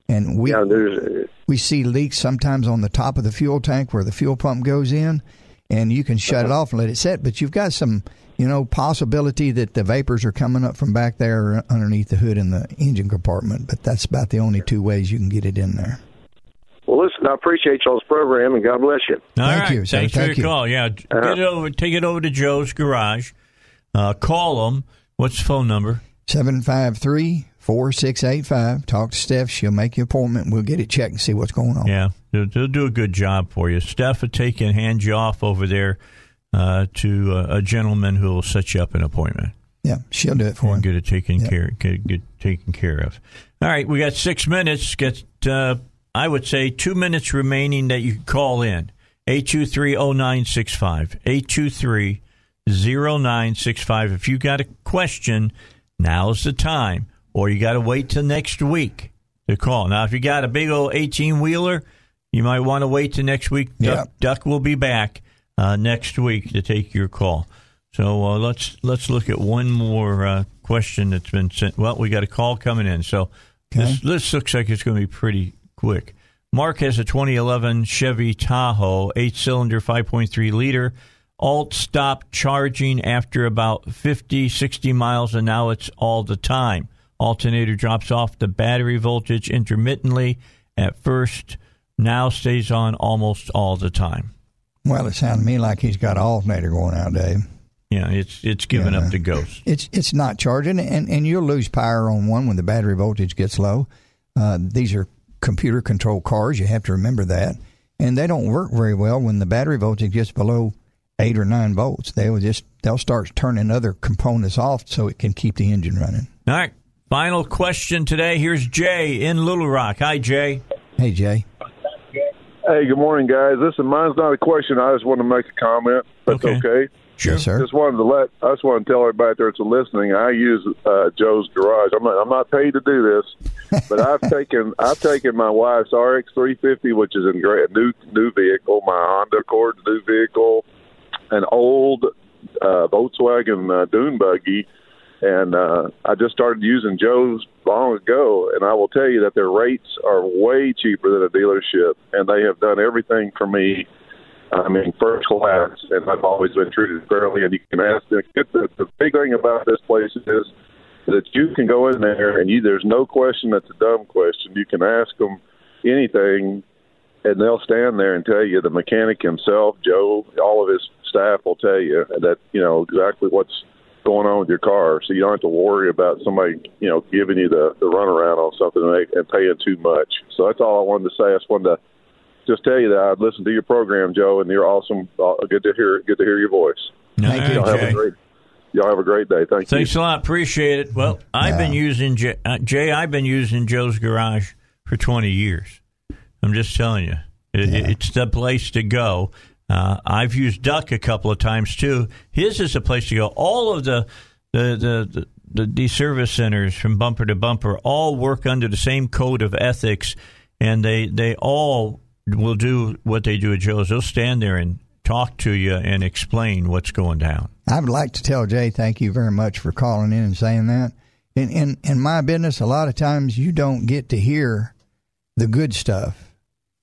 And we Yeah, there's we see leaks sometimes on the top of the fuel tank where the fuel pump goes in, and you can shut it off and let it set. But you've got some, you know, possibility that the vapors are coming up from back there underneath the hood in the engine compartment. But that's about the only two ways you can get it in there. well. Listen, I appreciate y'all's program, and God bless you. All Thank right. you, sir. Thanks Thank for you. your call. Yeah, Uh-huh. get it over. Take it over to Joe's garage. Uh, call them. What's the phone number? 753 4685. Talk to Steph. She'll make your appointment. We'll get it checked and see what's going on. Yeah, they'll, they'll do a good job for you. Steph will take and hand you off over there uh, to uh, a gentleman who will set you up an appointment. Yeah, she'll do it for you get it taken Yeah. care get, get taken care of. All right, we got six minutes. Get uh, I would say two minutes remaining that you can call in. 823-0965. 823-0965. If you got a question, now's the time. Or you got to wait till next week to call. Now, if you got a big old 18-wheeler, you might want to wait till next week. Duck. Duck will be back uh, next week to take your call. So uh, let's let's look at one more uh, question that's been sent. Well, we got a call coming in, so this this looks like it's going to be pretty quick. Mark has a 2011 Chevy Tahoe, eight-cylinder, 5.3 liter. Alt stopped charging after about 50, 60 miles, and now it's all the time. Alternator drops off the battery voltage intermittently at first, now stays on almost all the time. Well, it sounds to me like he's got an alternator going out, Dave. Yeah, it's it's giving Yeah. up the ghost. It's it's not charging, and, and you'll lose power on one when the battery voltage gets low. Uh, these are computer controlled cars. You have to remember that, and they don't work very well when the battery voltage gets below eight or nine volts. They will just they'll start turning other components off so it can keep the engine running. All right. Final question today. Here's Jay in Little Rock. Hi, Jay. Hey, Jay. Hey, good morning, guys. Listen, mine's not a question. I just want to make a comment. That's Okay. okay. Sure. Yes, sir. Just wanted to let I just want to tell everybody there that's listening. I use uh, Joe's Garage. I'm not I'm not paid to do this, (laughs) but I've taken I've taken my wife's RX 350, which is a great new new vehicle, my Honda Accord new vehicle, an old uh, Volkswagen uh, dune buggy, and uh, I just started using Joe's long ago, and I will tell you that their rates are way cheaper than a dealership, and they have done everything for me. I mean, first class, and I've always been treated fairly. And you can ask them. The, the big thing about this place is that you can go in there and you there's no question that's a dumb question. You can ask them anything, and they'll stand there and tell you. The mechanic himself, Joe, all of his staff will tell you that you know exactly what's going on with your car, so you don't have to worry about somebody you know giving you the the runaround on something and, and paying too much. So that's all I wanted to say. I just wanted to just tell you that I'd listen to your program, Joe, and you're awesome. Uh, good to hear. Good to hear your voice. Thank you, Y'all have a great. Y'all have a great day. Thank Thanks you. a lot. Appreciate it. Well, I've been using Jay, uh, Jay. I've been using Joe's Garage for 20 years. I'm just telling you, it, it's the place to go. Uh, I've used Duck a couple of times too. His is a place to go. All of the the the, the the, service centers from bumper to bumper all work under the same code of ethics, and they they all will do what they do at Joe's. They'll stand there and talk to you and explain what's going down. I would like to tell Jay thank you very much for calling in and saying that. In in in my business, a lot of times you don't get to hear the good stuff.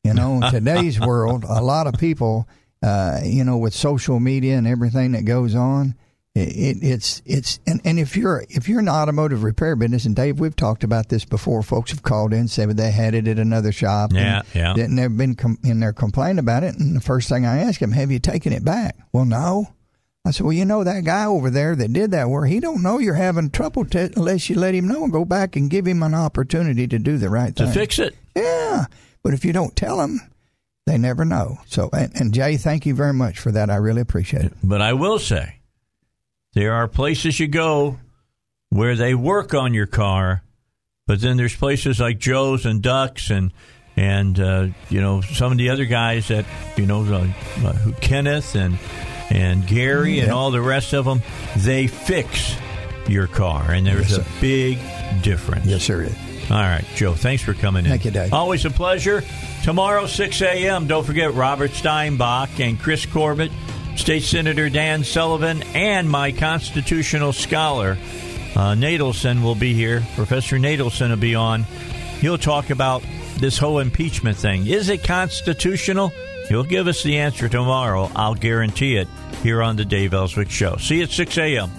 You know, in (laughs) today's world, a lot of people, uh, you know, with social media and everything that goes on, it, it, it's it's and, and if you're if you're in the automotive repair business, and Dave, we've talked about this before. Folks have called in said they had it at another shop. Yeah, yeah. And, and they've been com- in there complaining about it. And the first thing I ask them, have you taken it back? Well, no. I said, well, you know that guy over there that did that work. He don't know you're having trouble t- unless you let him know and go back and give him an opportunity to do the right thing To fix it. Yeah, but if you don't tell them, they never know. So, and, and Jay, thank you very much for that. I really appreciate it. But I will say, there are places you go where they work on your car, but then there's places like Joe's and Ducks and and uh, you know some of the other guys that you know uh, who Kenneth and and Gary and all the rest of them. They fix your car, and there's Yes, a big difference. Yes, sir. it is. All right, Joe, thanks for coming in. Thank you, Dave. Always a pleasure. Tomorrow, 6 a.m., don't forget Robert Steinbuch and Chris Corbett, State Senator Dan Sullivan, and my constitutional scholar, uh, Natelson, will be here. Professor Natelson will be on. He'll talk about this whole impeachment thing. Is it constitutional? He'll give us the answer tomorrow. I'll guarantee it here on the Dave Elswick Show. See you at 6 a.m.